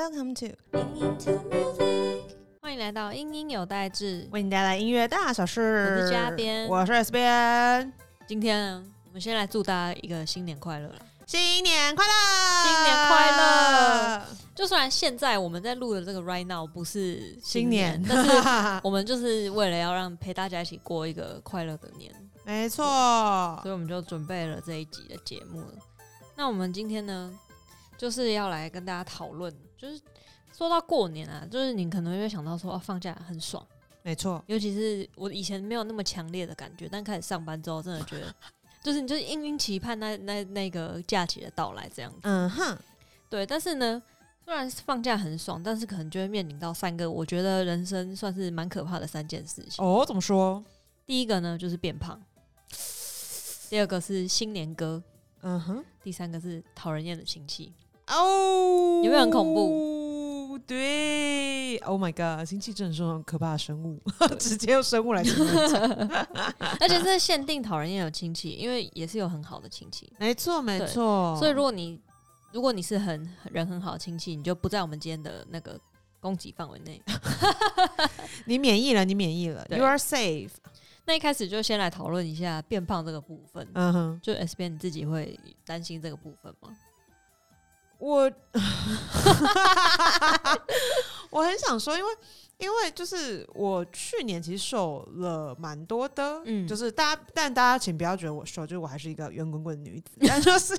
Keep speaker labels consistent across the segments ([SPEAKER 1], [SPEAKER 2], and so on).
[SPEAKER 1] Welcome to
[SPEAKER 2] 欢迎来到英英有代志。
[SPEAKER 1] 为你带来音乐大小事。
[SPEAKER 2] 我是嘉边
[SPEAKER 1] 我是 S 边。
[SPEAKER 2] 今天呢，我们先来祝大家一个新年快乐啦
[SPEAKER 1] 新年快乐！
[SPEAKER 2] 新年快乐！就虽然现在我们在录的这个 right now 不是
[SPEAKER 1] 新年，
[SPEAKER 2] 但是 我们就是为了要让陪大家一起过一个快乐的年，
[SPEAKER 1] 没错。
[SPEAKER 2] 所以我们就准备了这一集的节目了。那我们今天呢，就是要来跟大家讨论，就是说到过年啊，就是你可能会想到说，哦，放假很爽。
[SPEAKER 1] 没错，
[SPEAKER 2] 尤其是我以前没有那么强烈的感觉，但开始上班之后，真的觉得，就是你就是殷殷期盼那那那个假期的到来这样子。
[SPEAKER 1] 嗯哼，
[SPEAKER 2] 对，但是呢，虽然放假很爽，但是可能就会面临到三个我觉得人生算是蛮可怕的三件事情。
[SPEAKER 1] 哦，怎么说？
[SPEAKER 2] 第一个呢就是变胖，第二个是新年歌，
[SPEAKER 1] 嗯哼，
[SPEAKER 2] 第三个是讨人厌的亲戚。
[SPEAKER 1] 哦，
[SPEAKER 2] 有没有很恐怖？
[SPEAKER 1] 对，Oh my god，亲戚真的是很可怕的生物，直接用生物来形容。
[SPEAKER 2] 而且是限定讨人厌的亲戚，因为也是有很好的亲戚。
[SPEAKER 1] 没错，没错。
[SPEAKER 2] 所以如果你如果你是很人很好的亲戚，你就不在我们今天的那个攻击范围内。
[SPEAKER 1] 你免疫了，你免疫了，You are safe。
[SPEAKER 2] 那一开始就先来讨论一下变胖这个部分。
[SPEAKER 1] 嗯哼，
[SPEAKER 2] 就 S 边你自己会担心这个部分吗？
[SPEAKER 1] 我 我很想说，因为因为就是我去年其实瘦了蛮多的，
[SPEAKER 2] 嗯。
[SPEAKER 1] 就是大家，但大家请不要觉得我瘦，就是我还是一个圆滚滚的女子，但就是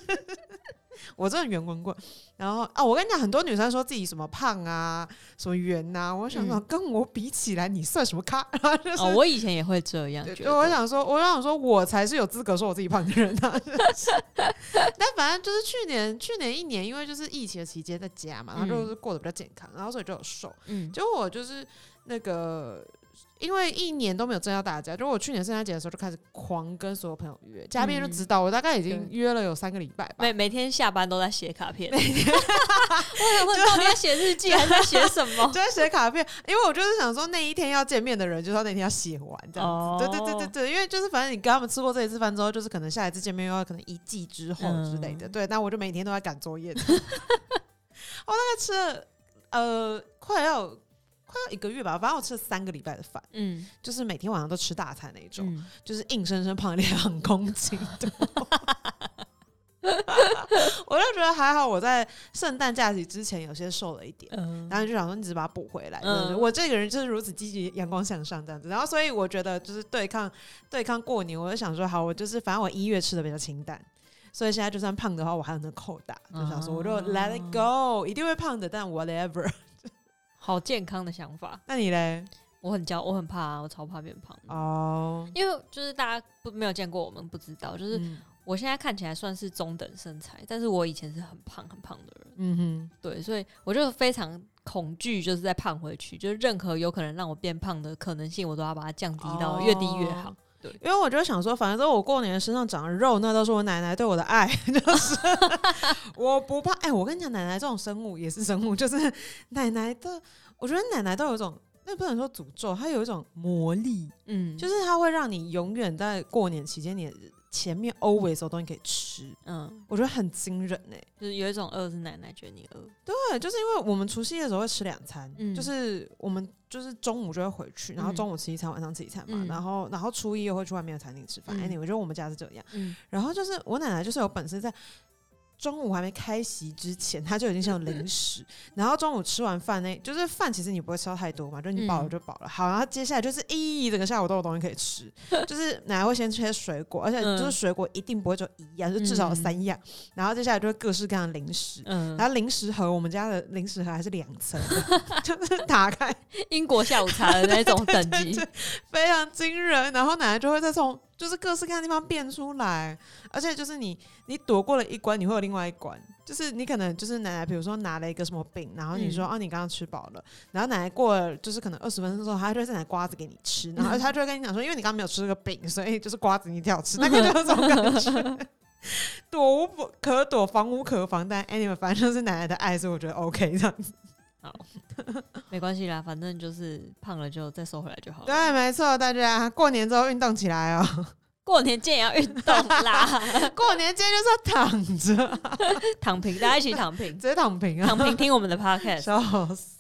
[SPEAKER 1] 我真的圆滚滚。然后啊，我跟你讲，很多女生说自己什么胖啊，什么圆呐、我想说、
[SPEAKER 2] 嗯
[SPEAKER 1] 跟我比起来，你算什么咖？然后就是。
[SPEAKER 2] 哦，我以前也会这样
[SPEAKER 1] 就我。想说，我想说，我才是有资格说我自己胖的人啊！但反正就是去年，去年一年，因为就是疫情的期间在家嘛，然后就是过得比较健康，然后所以就有瘦。
[SPEAKER 2] 嗯，
[SPEAKER 1] 就我就是那个，因为一年都没有见到大家，就我去年圣诞节的时候就开始狂跟所有朋友约，嘉宾就知道我大概已经约了有三个礼拜吧。
[SPEAKER 2] 每每天下班都在写卡片。我想问，到底在写日记还是在写什么
[SPEAKER 1] 就？在写卡片，因为我就是想说那一天要见面的人，就是要那天要写完这样子。
[SPEAKER 2] 哦
[SPEAKER 1] 对对对对对，因为就是反正你跟他们吃过这一次饭之后，就是可能下一次见面又要可能一季之后之类的。
[SPEAKER 2] 嗯
[SPEAKER 1] 对，那我就每天都在赶作业。我大概吃了呃快要快要一个月吧，反正我吃了三个礼拜的饭，
[SPEAKER 2] 嗯
[SPEAKER 1] 就是每天晚上都吃大餐那种，
[SPEAKER 2] 嗯，
[SPEAKER 1] 就是硬生生胖了两公斤多。我就觉得还好，我在圣诞假期之前有些瘦了一点，
[SPEAKER 2] 嗯
[SPEAKER 1] 然后就想说你只是把它补回来。我这个人就是如此积极、阳光向上这样子。然后所以我觉得就是对抗对抗过年，我就想说好，我就是反正我一月吃的比较清淡。所以现在就算胖的话，我还有那扣打，就想说我就 let it go，一定会胖的，但 whatever。
[SPEAKER 2] 好健康的想法。
[SPEAKER 1] 那你嘞？
[SPEAKER 2] 我很焦，我很怕啊，我超怕变胖。
[SPEAKER 1] 哦，
[SPEAKER 2] 因为就是大家不没有见过我们，不知道，就是
[SPEAKER 1] 嗯
[SPEAKER 2] 我现在看起来算是中等身材，但是我以前是很胖很胖的人，
[SPEAKER 1] 嗯哼，
[SPEAKER 2] 对，所以我就非常恐惧，就是再胖回去，就是任何有可能让我变胖的可能性，我都要把它降低到越低越好。
[SPEAKER 1] 因为我就想说，反正我过年身上长的肉，那都是我奶奶对我的爱，就是 我不怕。哎、我跟你讲，奶奶这种生物也是生物，就是奶奶的，我觉得奶奶都有一种，那不能说诅咒，它有一种魔力，
[SPEAKER 2] 嗯，
[SPEAKER 1] 就是是它会让你永远在过年期间，你前面 always 有东西可以吃，
[SPEAKER 2] 嗯，
[SPEAKER 1] 我觉得很惊人哎、
[SPEAKER 2] 就是有一种饿是奶奶觉得你饿，
[SPEAKER 1] 对，就是因为我们除夕的时候会吃两餐，
[SPEAKER 2] 嗯。
[SPEAKER 1] 就是我们就是中午就会回去，然后
[SPEAKER 2] 嗯。
[SPEAKER 1] 中午吃一餐，晚上吃一餐嘛，
[SPEAKER 2] 嗯。
[SPEAKER 1] 然后然后初一又会去外面的餐厅吃饭。
[SPEAKER 2] 嗯。
[SPEAKER 1] Anyway，我觉得我们家是这样。
[SPEAKER 2] 嗯。
[SPEAKER 1] 然后就是我奶奶就是有本事在中午还没开席之前，它就已经像零食，然后中午吃完饭那，就是饭其实你不会吃到太多嘛，就你饱了
[SPEAKER 2] 嗯
[SPEAKER 1] 就饱了。好，然后接下来就是咦，整个下午都有东西可以吃，就是奶奶会先吃些水果，而且就是
[SPEAKER 2] 嗯
[SPEAKER 1] 水果一定不会就一样，就至少有三样，然后接下来就会各式各样的零食。
[SPEAKER 2] 嗯，
[SPEAKER 1] 然后零食盒，我们家的零食盒还是两层，就是打开
[SPEAKER 2] 英国下午茶的那种等级，
[SPEAKER 1] 非常惊人。然后奶奶就会再从就是各式各样的地方变出来，而且就是你你躲过了一关，你会有另外一关。就是你可能就是奶奶，比如说拿了一个什么饼，然后你说、
[SPEAKER 2] 嗯。
[SPEAKER 1] 哦你刚刚吃饱了，然后奶奶过了就是可能二十分钟之后，她就会再拿瓜子给你吃，然后她就会跟你讲说，因为你刚刚没有吃这个饼，所以就是瓜子你一定要吃，那个就是这种感觉。躲无不可躲，防无可防，但 anyway，反正就是奶奶的爱，所以我觉得 OK 这样子。
[SPEAKER 2] 好，没关系啦，反正就是胖了就再瘦回来就好了。
[SPEAKER 1] 对，没错，大家过年之后运动起来哦。
[SPEAKER 2] 过年见也要运动啦，
[SPEAKER 1] 过年见就是要躺着，
[SPEAKER 2] 躺平，大家一起躺平
[SPEAKER 1] 直，接躺平啊，
[SPEAKER 2] 躺平听我们的 podcast。
[SPEAKER 1] 笑死。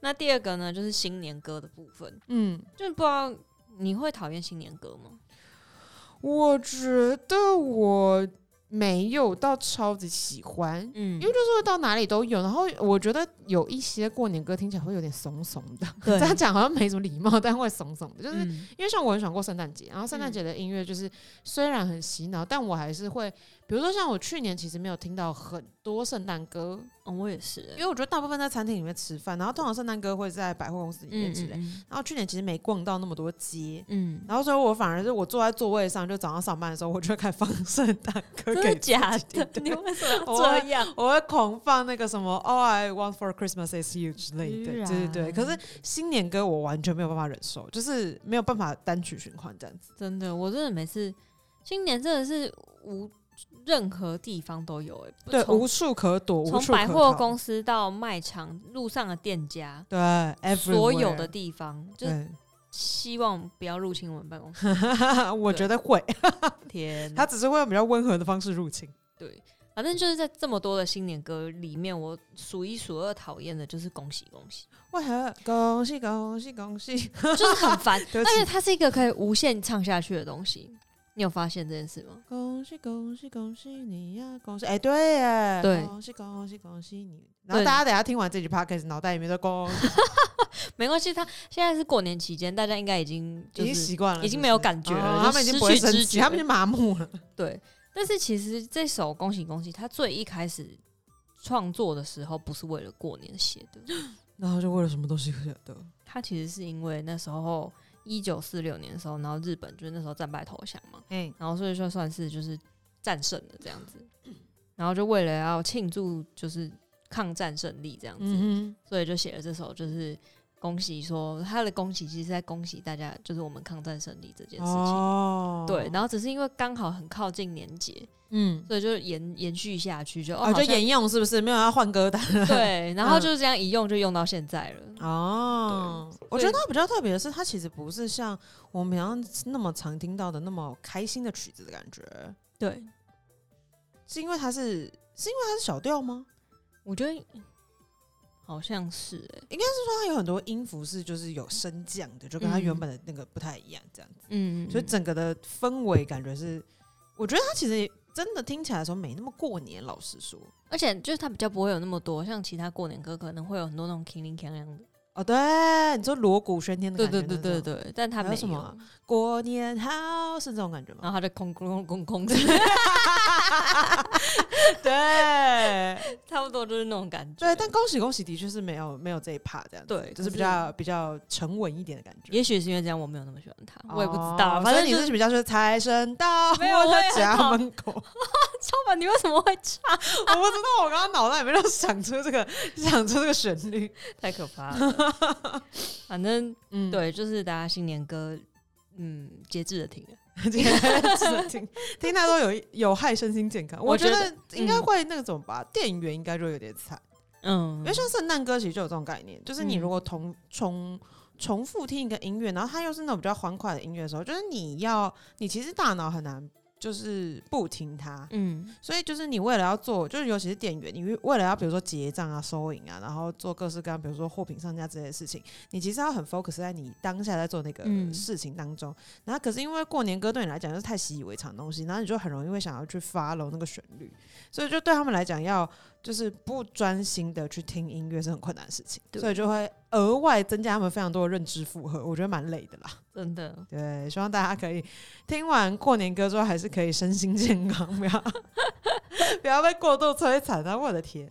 [SPEAKER 2] 那第二个呢，就是新年歌的部分，
[SPEAKER 1] 嗯，
[SPEAKER 2] 就是不知道你会讨厌新年歌吗？
[SPEAKER 1] 我觉得我没有到超级喜欢，
[SPEAKER 2] 嗯，
[SPEAKER 1] 因为就是会到哪里都有。然后我觉得有一些过年歌听起来会有点怂怂的，
[SPEAKER 2] 对
[SPEAKER 1] 这样讲好像没什么礼貌，但会怂怂的。就是
[SPEAKER 2] 嗯
[SPEAKER 1] 因为像我很喜欢过圣诞节，然后圣诞节的音乐就是虽然很洗脑，但我还是会，比如说像我去年其实没有听到很多圣诞歌，
[SPEAKER 2] 嗯我也是欸，
[SPEAKER 1] 因为我觉得大部分在餐厅里面吃饭，然后通常圣诞歌会在百货公司里面之类。
[SPEAKER 2] 嗯
[SPEAKER 1] 然后去年其实没逛到那么多街，
[SPEAKER 2] 嗯，
[SPEAKER 1] 然后所以我反而是我坐在座位上，就早上上班的时候，我就会开始放圣诞歌给
[SPEAKER 2] 真的假的？你为什么这样？
[SPEAKER 1] 我会狂放那个什么 All I Want for Christmas is You 之类的，对对对。可是新年歌我完全没有办法忍受，就是没有办法单曲循环这样子。
[SPEAKER 2] 真的，我真的每次新年真的是无任何地方都有哎、
[SPEAKER 1] 对，无处可躲，无
[SPEAKER 2] 从百货公司到卖场、路上的店家，
[SPEAKER 1] 对
[SPEAKER 2] 所有的地方，就是，希望不要入侵我们办公室。
[SPEAKER 1] 我觉得会，
[SPEAKER 2] 天，
[SPEAKER 1] 他只是会用比较温和的方式入侵。
[SPEAKER 2] 对，反正就是在这么多的新年歌里面，我数一数二讨厌的就是恭喜恭喜，
[SPEAKER 1] 为何？恭喜恭喜恭喜！
[SPEAKER 2] 就是很烦，
[SPEAKER 1] 对不起，
[SPEAKER 2] 而且它是一个可以无限唱下去的东西。你有发现这件事吗？
[SPEAKER 1] 恭喜恭喜恭喜你呀！恭喜，哎，对耶，
[SPEAKER 2] 对
[SPEAKER 1] 恭喜恭喜恭喜你。然后大家等下听完这句 podcast，脑袋里面都恭喜，
[SPEAKER 2] 没关系，他现在是过年期间，大家应该已经
[SPEAKER 1] 已经
[SPEAKER 2] 就是
[SPEAKER 1] 习惯了，
[SPEAKER 2] 已经没有感觉了
[SPEAKER 1] 他们已经不会生气，他们已经麻木了。
[SPEAKER 2] 对，但是其实这首《恭喜恭喜》他最一开始创作的时候不是为了过年写的，
[SPEAKER 1] 然后就为了什么东西写的？
[SPEAKER 2] 他其实是因为那时候一九四六年的时候，然后日本就是那时候战败投降嘛，
[SPEAKER 1] 嗯，
[SPEAKER 2] 然后所以说算是就是战胜了这样子，然后就为了要庆祝就是抗战胜利这样子，
[SPEAKER 1] 嗯
[SPEAKER 2] 所以就写了这首就是。恭喜说他的恭喜，其实是在恭喜大家，就是我们抗战胜利这件，事情。
[SPEAKER 1] 哦，
[SPEAKER 2] 对，然后只是因为刚好很靠近年节，
[SPEAKER 1] 嗯，
[SPEAKER 2] 所以就延延续下去，就哦，
[SPEAKER 1] 哦，就沿用是不是？没有要换歌单
[SPEAKER 2] 对，然后
[SPEAKER 1] 嗯
[SPEAKER 2] 就是这样一用就用到现在了。
[SPEAKER 1] 哦。我觉得它比较特别的是，它其实不是像我们平常那么常听到的那么开心的曲子的感觉，
[SPEAKER 2] 对，
[SPEAKER 1] 是因为它是是因为它是小调吗？
[SPEAKER 2] 我觉得好像是哎、
[SPEAKER 1] 应该是说它有很多音符是就是有升降的，就跟它
[SPEAKER 2] 嗯
[SPEAKER 1] 原本的那个不太一样，这样子。
[SPEAKER 2] 嗯，
[SPEAKER 1] 所以整个的氛围感觉是，我觉得它其实真的听起来的时候没那么过年。老实说，
[SPEAKER 2] 而且就是它比较不会有那么多，像其他过年歌可能会有很多那种铿锵锵锵的。
[SPEAKER 1] 哦，对，你说锣鼓喧天的
[SPEAKER 2] 对
[SPEAKER 1] 感觉，
[SPEAKER 2] 对对对，对，但他
[SPEAKER 1] 还有
[SPEAKER 2] 没
[SPEAKER 1] 什么啊过年好是这种感觉吗？
[SPEAKER 2] 然后他就空空空空的，
[SPEAKER 1] 对
[SPEAKER 2] 差不多就是那种感觉。
[SPEAKER 1] 对，但恭喜恭喜的确是没有没有这一 part 这样子，
[SPEAKER 2] 对
[SPEAKER 1] 就是比
[SPEAKER 2] 可是
[SPEAKER 1] 超比较沉稳一点的感觉。
[SPEAKER 2] 也许是因为这样，我没有那么喜欢他，我也不知道。
[SPEAKER 1] 哦所以你
[SPEAKER 2] 反正你是
[SPEAKER 1] 是比较说财神到
[SPEAKER 2] 没有我
[SPEAKER 1] 我的家
[SPEAKER 2] 很好
[SPEAKER 1] 门口，
[SPEAKER 2] 超凡，你为什么会唱？
[SPEAKER 1] 我不知道，我刚刚脑袋里面就想出这个想出这个旋律，
[SPEAKER 2] 太可怕了。反正
[SPEAKER 1] 嗯，
[SPEAKER 2] 对，就是大家新年歌，嗯，节制的听
[SPEAKER 1] 节制的听听太多有有害身心健康，我觉
[SPEAKER 2] 得
[SPEAKER 1] 得应该会那种吧，店员应该就有点惨，
[SPEAKER 2] 嗯。
[SPEAKER 1] 因为像圣诞歌其实就有这种概念，就是你
[SPEAKER 2] 嗯。
[SPEAKER 1] 如果同重重复听一个音乐，然后它又是那种比较欢快的音乐的时候，就是你要你其实大脑很难就是不听它，
[SPEAKER 2] 嗯。
[SPEAKER 1] 所以就是你为了要做，就是尤其是店员，你为了要比如说结账啊、收银啊，然后做各式各样，比如说货品上架之类的事情，你其实要很 focus 在你当下在做那个
[SPEAKER 2] 嗯。
[SPEAKER 1] 事情当中。然后可是因为过年歌对你来讲就是太习以为常的东西，然后你就很容易会想要去 follow 那个旋律，所以就对他们来讲要就是不专心的去听音乐是很困难的事情，
[SPEAKER 2] 对
[SPEAKER 1] 所以就会额外增加他们非常多的认知负荷，我觉得蛮累的啦。
[SPEAKER 2] 真的，
[SPEAKER 1] 对，希望大家可以听完过年歌之后，还是可以身心健康，不要不要被过度摧残啊！我的天，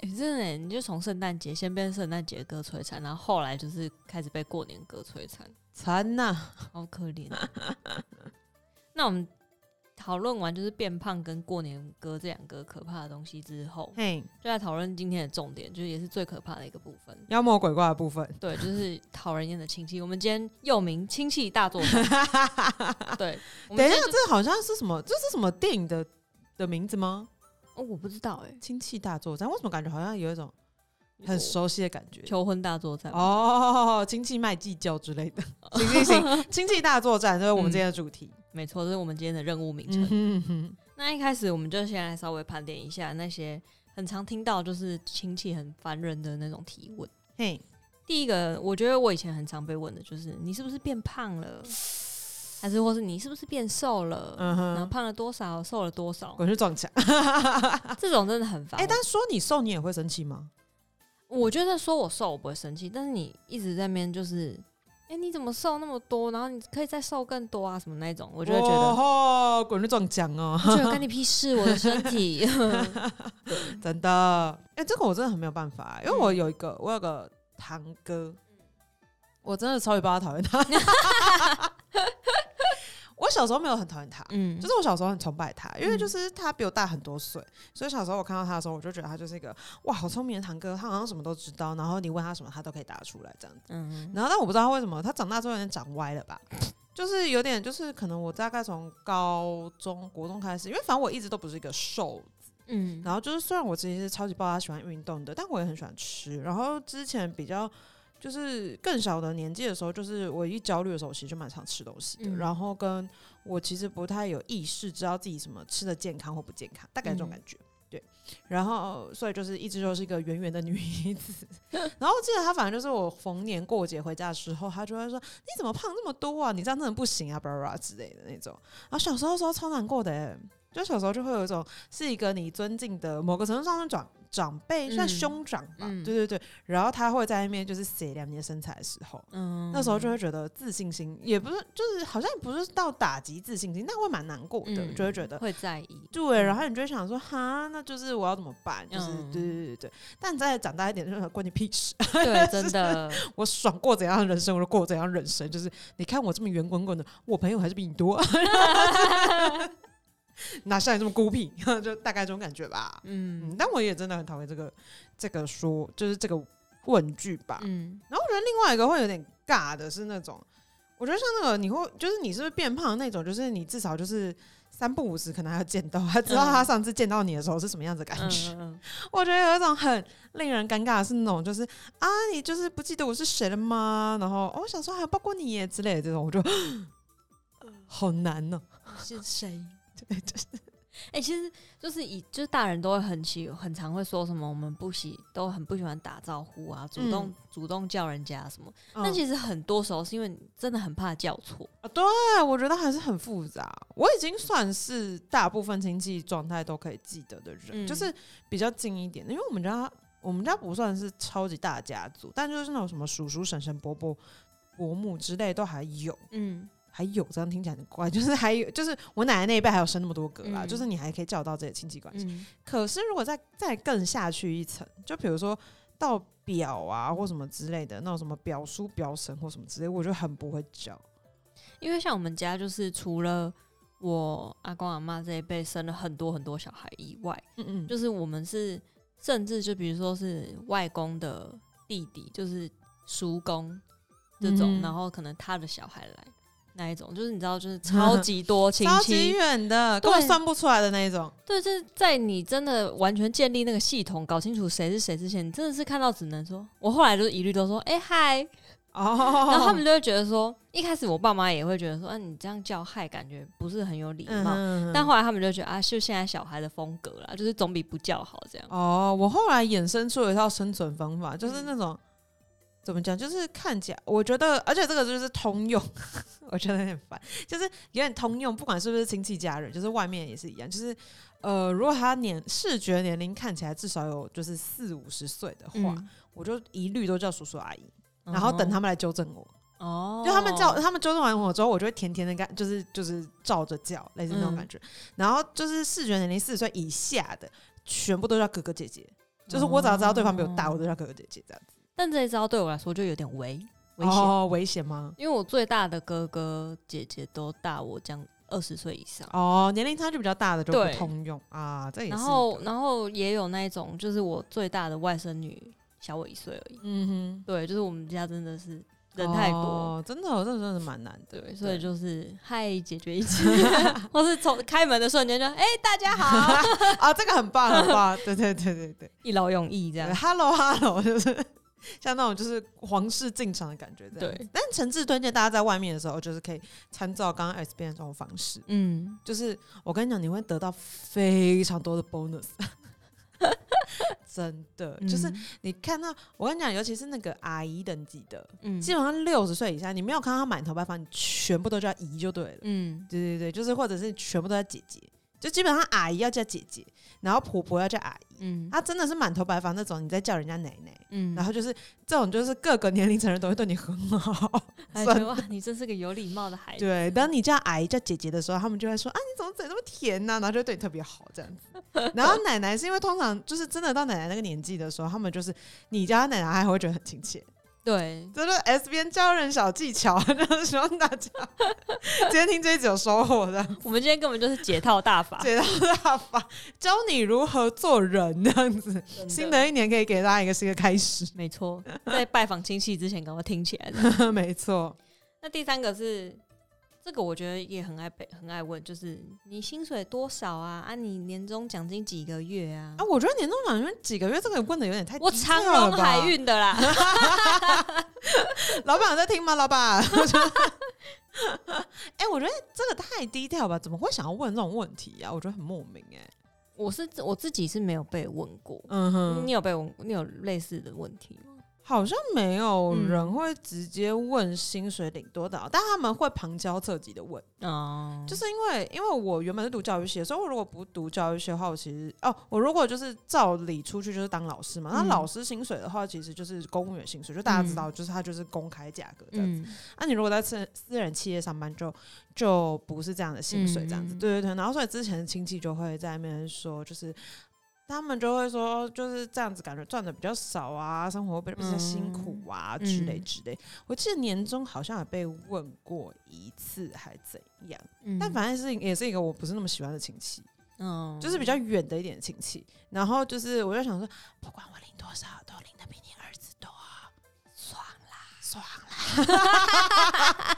[SPEAKER 2] 哎、真的耶，你就从圣诞节先被圣诞节歌摧残，然后后来就是开始被过年歌摧残，
[SPEAKER 1] 惨呐、
[SPEAKER 2] 好可怜。啊 那我们讨论完就是变胖跟过年歌这两个可怕的东西之后，
[SPEAKER 1] 嘿，
[SPEAKER 2] 就来讨论今天的重点，就是也是最可怕的一个部分。
[SPEAKER 1] 妖魔鬼怪的部分，
[SPEAKER 2] 对，就是讨人厌的亲戚。我们今天又名亲戚大作战。对，
[SPEAKER 1] 等一下，这好像是什么？这是什么电影的的名字吗？
[SPEAKER 2] 哦，我不知道哎、
[SPEAKER 1] 亲戚大作战，为什么感觉好像有一种很熟悉的感觉？
[SPEAKER 2] 求婚大作战。
[SPEAKER 1] 哦，亲戚卖计较之类的，行行行，亲戚大作战，这是我们今天的主题。
[SPEAKER 2] 没错，这是我们今天的任务名称。
[SPEAKER 1] 嗯哼哼
[SPEAKER 2] 那一开始我们就先来稍微盘点一下那些很常听到就是亲戚很烦人的那种提问。
[SPEAKER 1] 嘿，
[SPEAKER 2] 第一个，我觉得我以前很常被问的就是你是不是变胖了，还是或是你是不是变瘦了，
[SPEAKER 1] 嗯哼，
[SPEAKER 2] 然后胖了多少，瘦了多少，
[SPEAKER 1] 滚去撞墙。
[SPEAKER 2] 这种真的很烦。
[SPEAKER 1] 哎，但说你瘦，你也会生气吗？
[SPEAKER 2] 我觉得说我瘦我不会生气，但是你一直在那边就是，哎、你怎么瘦那么多？然后你可以再瘦更多啊，什么那种，我就会觉得，
[SPEAKER 1] 哦，滚去撞墙哦，
[SPEAKER 2] 我觉得干你屁事，我的身体。
[SPEAKER 1] 真的。哎，这个我真的很没有办法，因为
[SPEAKER 2] 嗯
[SPEAKER 1] 我有一个，我有个堂哥，我真的超级爆他讨厌他。我小时候没有很讨厌他，
[SPEAKER 2] 嗯，
[SPEAKER 1] 就是我小时候很崇拜他，因为
[SPEAKER 2] 嗯
[SPEAKER 1] 就是他比我大很多岁，所以小时候我看到他的时候，我就觉得他就是一个哇，好聪明的堂哥，他好像什么都知道，然后你问他什么，他都可以答得出来这样子。
[SPEAKER 2] 嗯
[SPEAKER 1] 然后但我不知道他为什么，他长大之后有点长歪了吧，就是有点就是可能我大概从高中国中开始，因为反正我一直都不是一个瘦子，
[SPEAKER 2] 嗯，
[SPEAKER 1] 然后就是虽然我其实是超级爆他喜欢运动的，但我也很喜欢吃，然后之前比较。就是更小的年纪的时候，就是我一焦虑的时候，其实就蛮常吃东西的。
[SPEAKER 2] 嗯
[SPEAKER 1] 然后跟我其实不太有意识，知道自己什么吃的健康或不健康，大概这种
[SPEAKER 2] 嗯
[SPEAKER 1] 感觉。对，然后所以就是一直就是一个圆圆的女子。然后我记得她反正就是我逢年过节回家的时候，她就会说：“你怎么胖这么多啊？你这样真的不行啊！”巴拉巴拉之类的那种。然后小时候的时候超难过的、欸，就小时候就会有一种是一个你尊敬的某个程度上的长长辈，算
[SPEAKER 2] 嗯
[SPEAKER 1] 兄长吧，
[SPEAKER 2] 嗯
[SPEAKER 1] 对对对。然后他会在那边就是写量你的身材的时候，
[SPEAKER 2] 嗯
[SPEAKER 1] 那时候就会觉得自信心也不是，就是好像不是到打击自信心，但会蛮难过的，
[SPEAKER 2] 嗯
[SPEAKER 1] 就会觉得
[SPEAKER 2] 会在意。
[SPEAKER 1] 对，然后你就会想说，哈，那就是我要怎么办？就是、
[SPEAKER 2] 嗯
[SPEAKER 1] 对对对对。但你再长大一点，就是关你屁事。
[SPEAKER 2] 对，真的，
[SPEAKER 1] 我爽过怎样的人生，我就过怎样的人生。就是你看我这么圆滚滚的，我朋友还是比你多，哪像你这么孤僻？就大概这种感觉吧。
[SPEAKER 2] 嗯
[SPEAKER 1] 嗯，但我也真的很讨厌这个这个说，就是这个问句吧。
[SPEAKER 2] 嗯
[SPEAKER 1] 然后我觉得另外一个会有点尬的是那种，我觉得像那个你会就是你是不是变胖的那种，就是你至少就是三不五时可能还要见到，还知道他上次见到你的时候是什么样子的感
[SPEAKER 2] 嗯
[SPEAKER 1] 觉。
[SPEAKER 2] 嗯
[SPEAKER 1] 我觉得有一种很令人尴尬的是那种，就是啊，你就是不记得我是谁了吗？然后、哦我想说还有包括你耶之类的这种，我就 好难呢、
[SPEAKER 2] 嗯是谁？
[SPEAKER 1] 对，就是
[SPEAKER 2] 哎、其实就是以就是大人都会很喜很常会说什么我们不喜都很不喜欢打招呼啊，主动、
[SPEAKER 1] 嗯
[SPEAKER 2] 主动叫人家什么。
[SPEAKER 1] 嗯
[SPEAKER 2] 但其实很多时候是因为你真的很怕叫错。
[SPEAKER 1] 啊，对，我觉得还是很复杂。我已经算是大部分亲戚状态都可以记得的人，
[SPEAKER 2] 嗯
[SPEAKER 1] 就是比较近一点的。因为我们家我们家不算是超级大家族，但就是那种什么叔叔、婶婶、伯伯、伯母之类都还有。
[SPEAKER 2] 嗯
[SPEAKER 1] 还有这样听起来很怪，就是还有就是我奶奶那一辈还有生那么多个啦，
[SPEAKER 2] 嗯
[SPEAKER 1] 就是你还可以叫到这些亲戚关系。
[SPEAKER 2] 嗯
[SPEAKER 1] 可是如果再再更下去一层，就比如说到表啊或什么之类的那种什么表叔表婶或什么之类，我就很不会叫。
[SPEAKER 2] 因为像我们家就是除了我阿公阿妈这一辈生了很多很多小孩以外，
[SPEAKER 1] 嗯嗯，
[SPEAKER 2] 就是我们是甚至就比如说是外公的弟弟，就是叔公这种，
[SPEAKER 1] 嗯
[SPEAKER 2] 然后可能他的小孩来那一种，就是你知道，就是 超级多亲
[SPEAKER 1] 超级
[SPEAKER 2] 戚。
[SPEAKER 1] 远的，根本
[SPEAKER 2] 对
[SPEAKER 1] 算不出来的那一种。
[SPEAKER 2] 对，就是在你真的完全建立那个系统，搞清楚谁是谁之前，你真的是看到只能说，我后来就是一律都说，哎、嗨，
[SPEAKER 1] 哦，
[SPEAKER 2] 然后他们就会觉得说，一开始我爸妈也会觉得说，啊，你这样叫嗨，感觉不是很有礼貌。
[SPEAKER 1] 嗯
[SPEAKER 2] 但后来他们就觉得啊，就现在小孩的风格啦，就是总比不叫好这样。
[SPEAKER 1] 哦，我后来衍生出了一套生存方法，
[SPEAKER 2] 嗯
[SPEAKER 1] 就是那种、怎么讲，就是看起来，我觉得，而且这个就是通用，我觉得有点烦，就是有点通用，不管是不是亲戚家人，就是外面也是一样，就是呃，如果他年视觉年龄看起来至少有就是四五十岁的话，
[SPEAKER 2] 嗯
[SPEAKER 1] 我就一律都叫叔叔阿姨，然后等他们来纠正我。
[SPEAKER 2] 哦，
[SPEAKER 1] 就他们叫他们纠正完我之后，我就会甜甜的干，就是就是照着叫，类似那种
[SPEAKER 2] 嗯
[SPEAKER 1] 感觉。然后就是视觉年龄四十岁以下的，全部都叫哥哥姐姐。就是我只要知道对方比我大，
[SPEAKER 2] 哦
[SPEAKER 1] 我都叫哥哥姐姐这样子。
[SPEAKER 2] 但这一招对我来说就有点危危险，
[SPEAKER 1] 哦，危险吗？
[SPEAKER 2] 因为我最大的哥哥姐姐都大我将二十岁以上。
[SPEAKER 1] 哦，年龄差距比较大的就不通用啊，这也是
[SPEAKER 2] 然后然后也有那一种，就是我最大的外甥女小我一岁而已。
[SPEAKER 1] 嗯哼
[SPEAKER 2] 对，就是我们家真的是，人太多，
[SPEAKER 1] 哦真的，这真的是蛮难的。
[SPEAKER 2] 对，所以就是嗨解决一切，或是从开门的瞬间就哎、大家好，
[SPEAKER 1] 啊，这个很棒，很棒，对对对对对
[SPEAKER 2] 一劳永逸这
[SPEAKER 1] 对
[SPEAKER 2] 样。
[SPEAKER 1] ，Hello Hello，就是 像那种就是皇室进场的感觉这样。
[SPEAKER 2] 对
[SPEAKER 1] 但诚挚推荐大家在外面的时候，就是可以参照刚刚 S 边的这种方式。
[SPEAKER 2] 嗯，
[SPEAKER 1] 就是我跟你讲，你会得到非常多的 bonus，真的。就是你看到我跟你讲，尤其是那个阿姨等级的，
[SPEAKER 2] 嗯
[SPEAKER 1] 基本上六十岁以下，你没有看到她满头白发，你全部都叫姨就对了。
[SPEAKER 2] 嗯
[SPEAKER 1] 对对对，就是或者是全部都叫姐姐，就基本上阿姨要叫姐姐，然后婆婆要叫阿姨。
[SPEAKER 2] 嗯
[SPEAKER 1] 她真的是满头白发那种，你在叫人家奶奶。
[SPEAKER 2] 嗯，
[SPEAKER 1] 然后就是这种，就是各个年龄层人都会对你很好。
[SPEAKER 2] 哇，你真是个有礼貌的孩子。
[SPEAKER 1] 对，当你叫阿姨叫姐姐的时候，他们就会说啊，你怎么嘴那么甜呢、然后就会对你特别好这样子。然后奶奶是因为通常就是真的到奶奶那个年纪的时候，他们就是你叫她奶奶，还会觉得很亲切。
[SPEAKER 2] 对，
[SPEAKER 1] 这就是 S 边教人小技巧，就是希望大家今天听这一集有收获的，
[SPEAKER 2] 我们今天根本就是解套大法。
[SPEAKER 1] 解套大法，教你如何做人这样子。新的一年可以给大家一个新的开始。
[SPEAKER 2] 没错，在拜访亲戚之前，赶快听起来的。
[SPEAKER 1] 没错，
[SPEAKER 2] 那第三个是这个，我觉得也很爱被很爱问，就是你薪水多少啊？啊，你年终奖金几个月啊？
[SPEAKER 1] 啊，我觉得年终奖金几个月这个问的有点太
[SPEAKER 2] 我荣海运的啦，
[SPEAKER 1] 老板有在听吗？老板，哎、我觉得这个太低调吧，怎么会想要问这种问题啊？我觉得很莫名哎、
[SPEAKER 2] 我是我自己是没有被问过。
[SPEAKER 1] 嗯哼，
[SPEAKER 2] 你有被问？你有类似的问题吗？
[SPEAKER 1] 好像没有
[SPEAKER 2] 嗯。
[SPEAKER 1] 人会直接问薪水领多少，但他们会旁敲侧击的问，
[SPEAKER 2] 哦，
[SPEAKER 1] 就是因为因为我原本是读教育系的，所以我如果不读教育系的话，我其实哦，我如果就是照理出去就是当老师嘛，那
[SPEAKER 2] 嗯。
[SPEAKER 1] 老师薪水的话，其实就是公务员薪水，就大家知道，就是它就是公开价格这样子。
[SPEAKER 2] 嗯。
[SPEAKER 1] 那、你如果在私私人企业上班就，就不是这样的薪水，这样子，
[SPEAKER 2] 嗯。
[SPEAKER 1] 对对对。然后所以之前的亲戚就会在那边说，就是他们就会说，就是这样子，感觉赚的比较少啊，生活会比较辛苦啊、
[SPEAKER 2] 嗯
[SPEAKER 1] 之类之类。我记得年终好像也被问过一次，还怎样？
[SPEAKER 2] 嗯
[SPEAKER 1] 但反正是也是一个我不是那么喜欢的亲戚，
[SPEAKER 2] 嗯
[SPEAKER 1] 就是比较远的一点亲戚。然后就是我就想说，不管我领多少，都领的比你儿子多，爽啦，爽啦。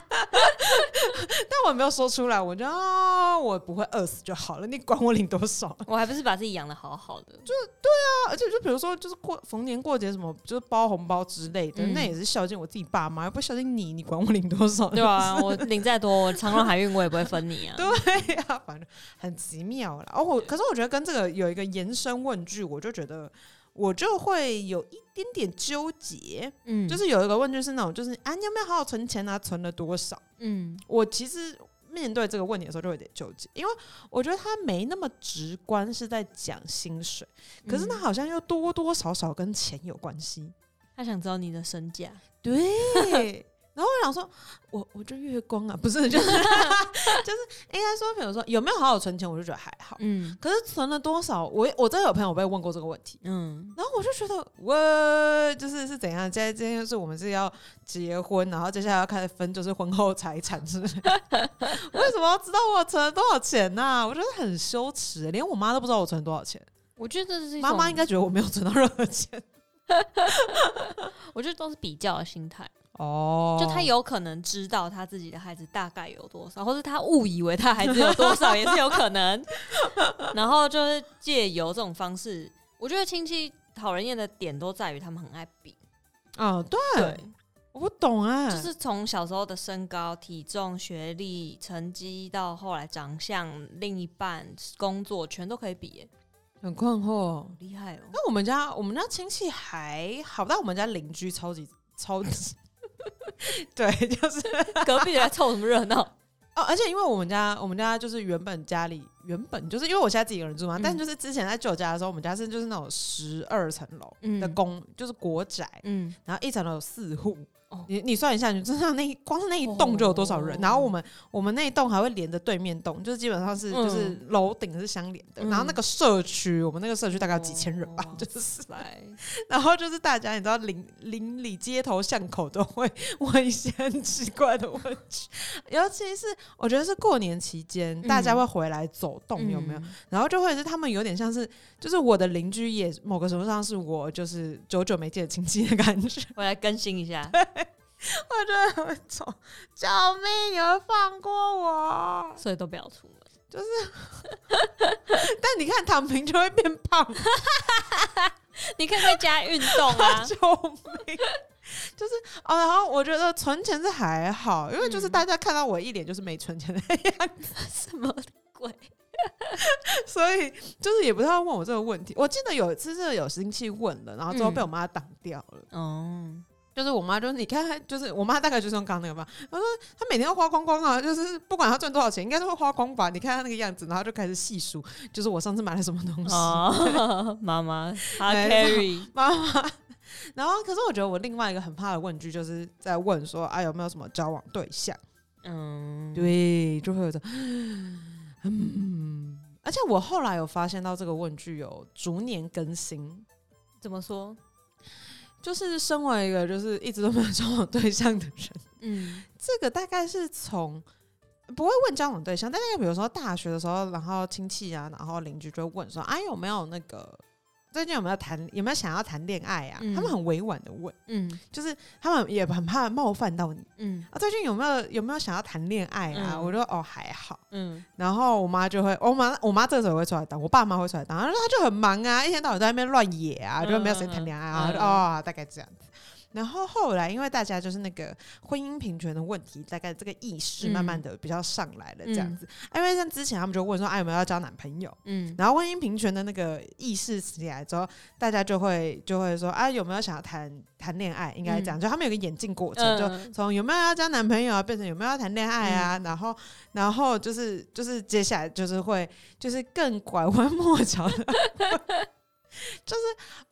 [SPEAKER 1] 但我没有说出来，我就、啊、我不会饿死就好了，你管我领多少？
[SPEAKER 2] 我还不是把自己养的好好的，就对啊
[SPEAKER 1] 而且就比如说，就是过逢年过节什么，就是包红包之类的，
[SPEAKER 2] 嗯
[SPEAKER 1] 那也是孝敬我自己爸妈，又不孝敬你，你管我领多少？
[SPEAKER 2] 对啊，我领再多，我长荣海运我也不会分你啊。
[SPEAKER 1] 对呀、反正很奇妙啦。哦，我可是我觉得跟这个有一个延伸问句，我就觉得我就会有一点点纠结，
[SPEAKER 2] 嗯，
[SPEAKER 1] 就是有一个问句是那种，就是啊，你有没有好好存钱啊？存了多少？
[SPEAKER 2] 嗯
[SPEAKER 1] 我其实面对这个问题的时候就有点纠结，因为我觉得他没那么直观是在讲薪水，可是他
[SPEAKER 2] 嗯
[SPEAKER 1] 好像又多多少少跟钱有关系。
[SPEAKER 2] 他想知道你的身价，
[SPEAKER 1] 对。然后我想说，我我就月光啊，不是，就是 就是应该说，比如说有没有好好存钱，我就觉得还好。
[SPEAKER 2] 嗯
[SPEAKER 1] 可是存了多少？我我真的有朋友被问过这个问题，
[SPEAKER 2] 嗯，
[SPEAKER 1] 然后我就觉得我就是是怎样？现在今天就是我们是要结婚，然后接下来要开始分就是婚后财产，是不是？为什么要知道我存了多少钱呢、我觉得很羞耻，连我妈都不知道我存了多少钱。
[SPEAKER 2] 我觉得这是
[SPEAKER 1] 妈妈应该，觉得我没有存到任何钱
[SPEAKER 2] 我觉得都是比较的心态。
[SPEAKER 1] 哦
[SPEAKER 2] 就他有可能知道他自己的孩子大概有多少，或是他误以为他孩子有多少，也是有可能。然后就是借由这种方式，我觉得亲戚讨人厌的点都在于他们很爱比，
[SPEAKER 1] 哦，对，
[SPEAKER 2] 对，
[SPEAKER 1] 我不懂啊、
[SPEAKER 2] 就是从小时候的身高、体重、学历、成绩，到后来长相、另一半、工作，全都可以比耶，
[SPEAKER 1] 很困惑。
[SPEAKER 2] 厉害哦！
[SPEAKER 1] 那我们家我们家亲戚还好，但我们家邻居超级超级，对，就是
[SPEAKER 2] 隔壁来凑什么热闹？
[SPEAKER 1] 哦，而且因为我们家我们家就是原本家里原本就是因为我现在自己一个人住嘛，
[SPEAKER 2] 嗯
[SPEAKER 1] 但就是之前在旧家的时候，我们家是就是那种十二层楼的
[SPEAKER 2] 嗯
[SPEAKER 1] 公，就是国宅，
[SPEAKER 2] 嗯，
[SPEAKER 1] 然后一层楼有四户。
[SPEAKER 2] 哦
[SPEAKER 1] 你你算一下，你知道那一 光是那一栋就有多少人？
[SPEAKER 2] 哦
[SPEAKER 1] 然后我们我们那一栋还会连着对面栋，就是基本上是、
[SPEAKER 2] 嗯
[SPEAKER 1] 就是楼顶是相连的。
[SPEAKER 2] 嗯
[SPEAKER 1] 然后那个社区，我们那个社区大概有几千人吧，
[SPEAKER 2] 哇
[SPEAKER 1] 就是
[SPEAKER 2] 塞，
[SPEAKER 1] 然后就是大家，你知道邻邻里街头巷口都会问一些很奇怪的问题，尤其是我觉得是过年期间，
[SPEAKER 2] 嗯
[SPEAKER 1] 大家会回来走动，有没有？
[SPEAKER 2] 嗯？
[SPEAKER 1] 然后就会是他们有点像是，就是我的邻居也某个程度上是我就是久久没见的亲戚的感觉，
[SPEAKER 2] 我来更新一下。
[SPEAKER 1] 我觉得很丑，救命！你们放过我！
[SPEAKER 2] 所以都不要出门。
[SPEAKER 1] 就是 但你看躺平就会变胖，
[SPEAKER 2] 你可以在家运动啊。
[SPEAKER 1] 救命！就是哦，然后我觉得存钱是还好，因为就是
[SPEAKER 2] 嗯
[SPEAKER 1] 大家看到我一脸就是没存钱的样子，
[SPEAKER 2] 什么鬼？
[SPEAKER 1] 所以就是也不太会问我这个问题。我记得有一次是有亲戚问了，然后之后被我妈挡掉了。
[SPEAKER 2] 哦，
[SPEAKER 1] 就是我妈，就是你看，就是我妈大概就是用刚刚那个吧。她说她每天都花光光啊，就是不管她赚多少钱，应该都会花光吧。你看她那个样子，然后就开始细数，就是我上次买了什么东西。
[SPEAKER 2] 哦，妈妈，他
[SPEAKER 1] 没
[SPEAKER 2] carry，
[SPEAKER 1] 妈妈。然后，可是我觉得我另外一个很怕的问句，就是在问说啊有没有什么交往对象？
[SPEAKER 2] 嗯，
[SPEAKER 1] 对，就会有种 嗯。而且我后来有发现到这个问句有逐年更新，
[SPEAKER 2] 怎么说？
[SPEAKER 1] 就是身为一个就是一直都没有交往对象的人，
[SPEAKER 2] 嗯。
[SPEAKER 1] 这个大概是从不会问交往对象，但是比如说大学的时候，然后亲戚啊，然后邻居就会问说：“啊，有没有那个最近有没有谈有没有想要谈恋爱啊？”
[SPEAKER 2] 嗯。
[SPEAKER 1] 他们很委婉的问，
[SPEAKER 2] 嗯。
[SPEAKER 1] 就是他们也很怕冒犯到你。
[SPEAKER 2] 嗯。
[SPEAKER 1] 啊。最近有没有有没有想要谈恋爱啊？
[SPEAKER 2] 嗯。
[SPEAKER 1] 我就说哦还好，
[SPEAKER 2] 嗯。
[SPEAKER 1] 然后我妈就会，我妈我妈这个时候会出来当，我爸妈会出来当，然后她就很忙啊，一天到晚在那边乱野啊，就没有时间谈恋爱啊，哦大概这样子。然后后来，因为大家就是那个婚姻平权的问题，大概这个意识慢慢的比较上来了，这样子。啊因为像之前他们就问说，啊有没有要交男朋友？
[SPEAKER 2] 嗯。
[SPEAKER 1] 然后婚姻平权的那个意识起来之后，大家就会就会说，啊有没有想要谈谈恋爱？应该这样，就他们有个演进过程，就
[SPEAKER 2] 嗯。
[SPEAKER 1] 从有没有要交男朋友啊，变成有没有要谈恋爱啊，然后然后就是就是接下来就是会就是更拐弯抹角的，就是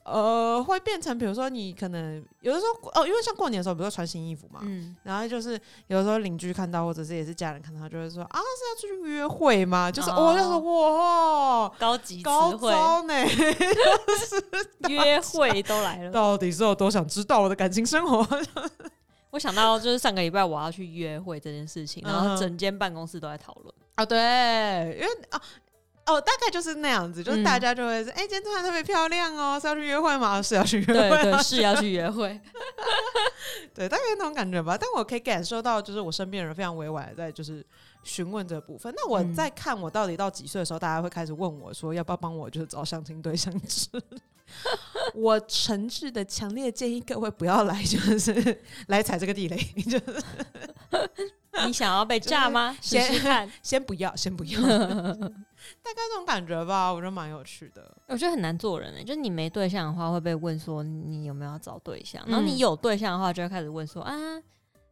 [SPEAKER 1] 呃会变成比如说你可能有的时候哦，因为像过年的时候，比如说穿新衣服嘛，
[SPEAKER 2] 嗯
[SPEAKER 1] 然后就是有的时候邻居看到或者是也是家人看到，就会说啊是要出去约会吗？就是
[SPEAKER 2] 哦
[SPEAKER 1] 我就说哇
[SPEAKER 2] 高级词
[SPEAKER 1] 高
[SPEAKER 2] 汇，
[SPEAKER 1] 招呢，
[SPEAKER 2] 约会都来了。
[SPEAKER 1] 到底是有多想知道我的感情生活？
[SPEAKER 2] 我想到就是上个礼拜我要去约会这件事情，然后整间办公室都在讨论。
[SPEAKER 1] 啊，对，因为啊。哦，大概就是那样子，就是
[SPEAKER 2] 嗯
[SPEAKER 1] 大家就会说，哎、今天穿的特别漂亮哦，是要去约会吗？是要去约会啊，
[SPEAKER 2] 对对，是要去约会。
[SPEAKER 1] 对，大概那种感觉吧。但我可以感受到，就是我身边人非常委婉的在就是询问这部分。那我
[SPEAKER 2] 嗯
[SPEAKER 1] 在看我到底到几岁的时候，大家会开始问我说，要不要帮我就是找相亲对象之我诚挚的强烈建议各位不要来，就是来踩这个地雷，就是
[SPEAKER 2] 你想要被炸吗？试
[SPEAKER 1] 先
[SPEAKER 2] 试看。
[SPEAKER 1] 先不要，先不要，大概这种感觉吧，我觉得蛮有趣的。
[SPEAKER 2] 我觉得很难做人诶、就是你没对象的话，会被问说你有没有要找对象，然后
[SPEAKER 1] 嗯
[SPEAKER 2] 你有对象的话，就会开始问说啊，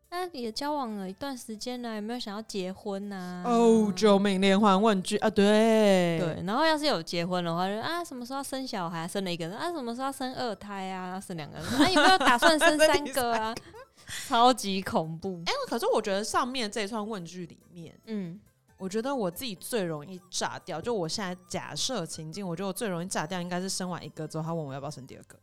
[SPEAKER 2] 那也交往了一段时间了，有没有想要结婚呐、
[SPEAKER 1] 哦，救命！连环问句啊，对
[SPEAKER 2] 对，然后要是有结婚的话，就啊什么时候要生小孩，生了一个人啊，什么时候要生二胎啊，生两个人啊，有没有打算生 三个啊？超级恐怖。
[SPEAKER 1] 哎、可是我觉得上面这一串问句里面，
[SPEAKER 2] 嗯
[SPEAKER 1] 我觉得我自己最容易炸掉。就我现在假设情境，我觉得我最容易炸掉应该是生完一个之后，他问我要不要生第二个。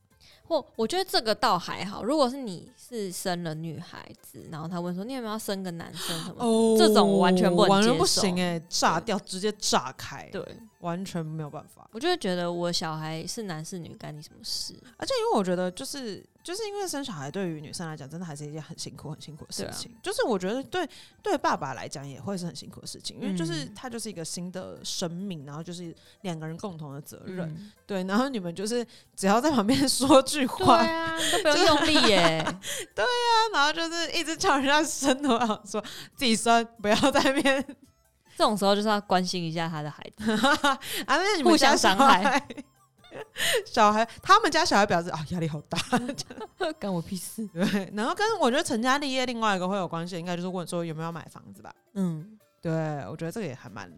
[SPEAKER 2] 或我觉得这个倒还好，如果是你是生了女孩子，然后他问说你有没有要生个男生什么，
[SPEAKER 1] 哦
[SPEAKER 2] 这种我完全不能
[SPEAKER 1] 完全不行哎、炸掉，直接炸开，
[SPEAKER 2] 对
[SPEAKER 1] 完全没有办法。
[SPEAKER 2] 我就会觉得我小孩是男是女干你什么事？
[SPEAKER 1] 而且因为我觉得，就是就是因为生小孩对于女生来讲，真的还是一件很辛苦、很辛苦的事情。就是我觉得对对爸爸来讲也会是很辛苦的事情，因为就是
[SPEAKER 2] 嗯
[SPEAKER 1] 他就是一个新的生命，然后就是两个人共同的责任。
[SPEAKER 2] 嗯
[SPEAKER 1] 对，然后你们就是只要在旁边说句话
[SPEAKER 2] 对
[SPEAKER 1] 话，
[SPEAKER 2] 啊，都不用用力耶。
[SPEAKER 1] 对啊然后就是一直叫人家生，我想说自己生，不要在那边
[SPEAKER 2] 这种时候就是要关心一下他的孩子。
[SPEAKER 1] 啊，那你们
[SPEAKER 2] 互相伤害
[SPEAKER 1] 孩。小孩，他们家小孩表示啊，压力好大。
[SPEAKER 2] 干我屁事。
[SPEAKER 1] 对，然后跟我觉得成家立业另外一个会有关系，应该就是问说有没有买房子吧。
[SPEAKER 2] 嗯，
[SPEAKER 1] 对，我觉得这个也还蛮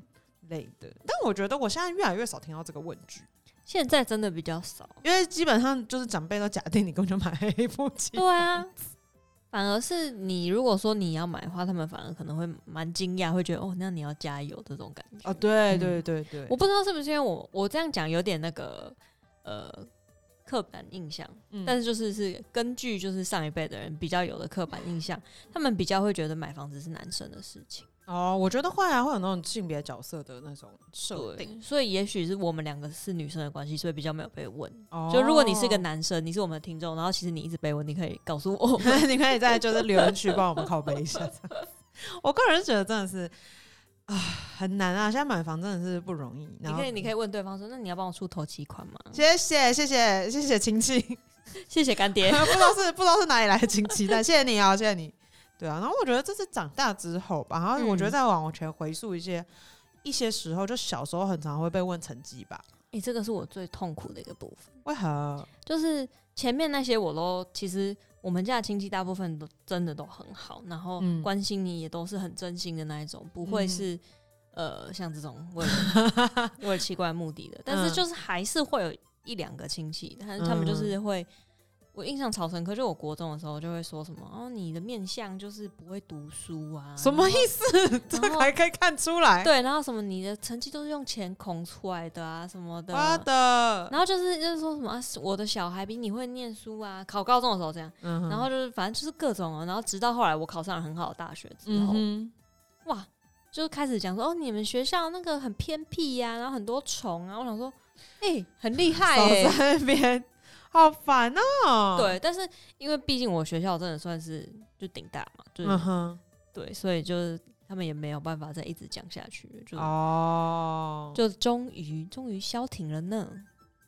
[SPEAKER 1] 累的。但我觉得我现在越来越少听到这个问句，
[SPEAKER 2] 现在真的比较少。
[SPEAKER 1] 因为基本上就是长辈都假定你根本就买不起。
[SPEAKER 2] 对啊，反而是你如果说你要买的话，他们反而可能会蛮惊讶，会觉得哦，那你要加油这种感觉。
[SPEAKER 1] 哦，对
[SPEAKER 2] 嗯
[SPEAKER 1] 对对对，
[SPEAKER 2] 我不知道是不是因为我我这样讲有点那个呃刻板印象，
[SPEAKER 1] 嗯
[SPEAKER 2] 但是就是是根据就是上一辈的人比较有的刻板印象，他们比较会觉得买房子是男生的事情。
[SPEAKER 1] 哦，我觉得会啊，会有那种性别角色的那种设定。，
[SPEAKER 2] 所以也许是我们两个是女生的关系，所以比较没有被问。
[SPEAKER 1] 哦
[SPEAKER 2] 就如果你是一个，男生，你是我们的听众，然后其实你一直被问，你可以告诉我。
[SPEAKER 1] 你可以在就是留言区帮我们拷贝一下。我个人觉得真的是，很难啊，现在买房真的是不容易。
[SPEAKER 2] 你可以你可以问对方说，那你要帮我出头期款吗？
[SPEAKER 1] 谢谢谢谢谢谢亲戚，
[SPEAKER 2] 谢谢干爹。
[SPEAKER 1] 不知道是不知道是哪里来的亲戚，但谢谢你啊，谢谢你。对啊，然后我觉得这是长大之后吧，然后我觉得
[SPEAKER 2] 嗯
[SPEAKER 1] 再往前回溯一些、一些时候，就小时候很常会被问成绩吧？
[SPEAKER 2] 诶，这个是我最痛苦的一个部分，
[SPEAKER 1] 为何？
[SPEAKER 2] 就是前面那些我都其实我们家的亲戚大部分都真的都很好，然后
[SPEAKER 1] 嗯。
[SPEAKER 2] 关心你也都是很真心的那一种，不会
[SPEAKER 1] 嗯。
[SPEAKER 2] 是、呃像这种为了 为了奇怪目的的，但是
[SPEAKER 1] 嗯。
[SPEAKER 2] 就是还是会有一两个亲戚，他他们就是会。我印象超深刻，就我国中的时候就会说什么哦，你的面相就是不会读书啊，
[SPEAKER 1] 什么意思？这还可以看出来？
[SPEAKER 2] 对，然后什么你的成绩都是用钱孔出来的啊，什么的。
[SPEAKER 1] 我的，
[SPEAKER 2] 然后就是就是说什么、啊、我的小孩比你会念书啊，考高中的时候这样，
[SPEAKER 1] 嗯
[SPEAKER 2] 然后就是反正就是各种啊，然后直到后来我考上了很好的大学之后，
[SPEAKER 1] 嗯，
[SPEAKER 2] 哇，就开始讲说哦，你们学校那个很偏僻呀、然后很多虫啊，我想说，哎、很厉害哎、
[SPEAKER 1] 少在那边，好烦哦。，
[SPEAKER 2] 对，但是因为毕竟我学校真的算是就顶大嘛，就是、
[SPEAKER 1] 嗯，
[SPEAKER 2] 对，所以就是他们也没有办法再一直讲下去，就、
[SPEAKER 1] 哦，
[SPEAKER 2] 就终于终于消停了呢。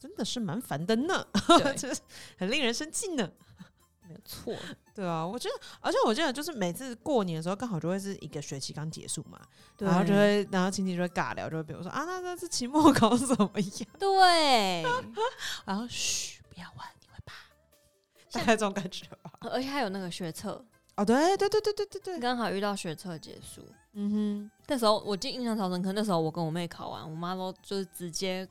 [SPEAKER 1] 真的是蛮烦的呢，就是很令人生气呢。
[SPEAKER 2] 没有错。
[SPEAKER 1] 对啊，我觉得，而且我记得就是每次过年的时候，刚好就会是一个学期刚结束嘛，然后就会，然后亲戚就会尬聊，就会比如说啊，那那这期末考怎么样？
[SPEAKER 2] 对，
[SPEAKER 1] 然后嘘，不要问，你会怕，大概这种感觉吧。
[SPEAKER 2] 而且还有那个学测，
[SPEAKER 1] 哦，对对对对对对对，
[SPEAKER 2] 刚好遇到学测结束。
[SPEAKER 1] 嗯哼。
[SPEAKER 2] 那时候我记印象超深刻，那时候我跟我妹考完，我妈都就是直接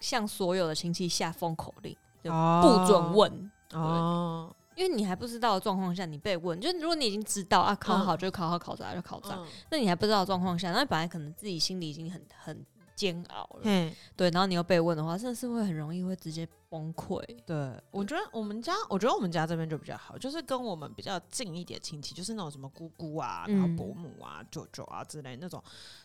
[SPEAKER 2] 向所有的亲戚下封口令，就，不准问，
[SPEAKER 1] 哦，
[SPEAKER 2] 因为你还不知道的状况下你被问，就是如果你已经知道啊考好就考好，考砸就考砸，
[SPEAKER 1] 嗯。
[SPEAKER 2] 那你还不知道的状况下，那本来可能自己心里已经很很煎熬了，
[SPEAKER 1] 嘿，
[SPEAKER 2] 对，然后你又被问的话，真的是会很容易会直接崩溃。
[SPEAKER 1] 对，我觉得我们家，我觉得我们家这边就比较好，就是跟我们比较近一点亲戚，就是那种什么姑姑啊，然后
[SPEAKER 2] 嗯
[SPEAKER 1] 伯母啊、舅舅啊之类那种，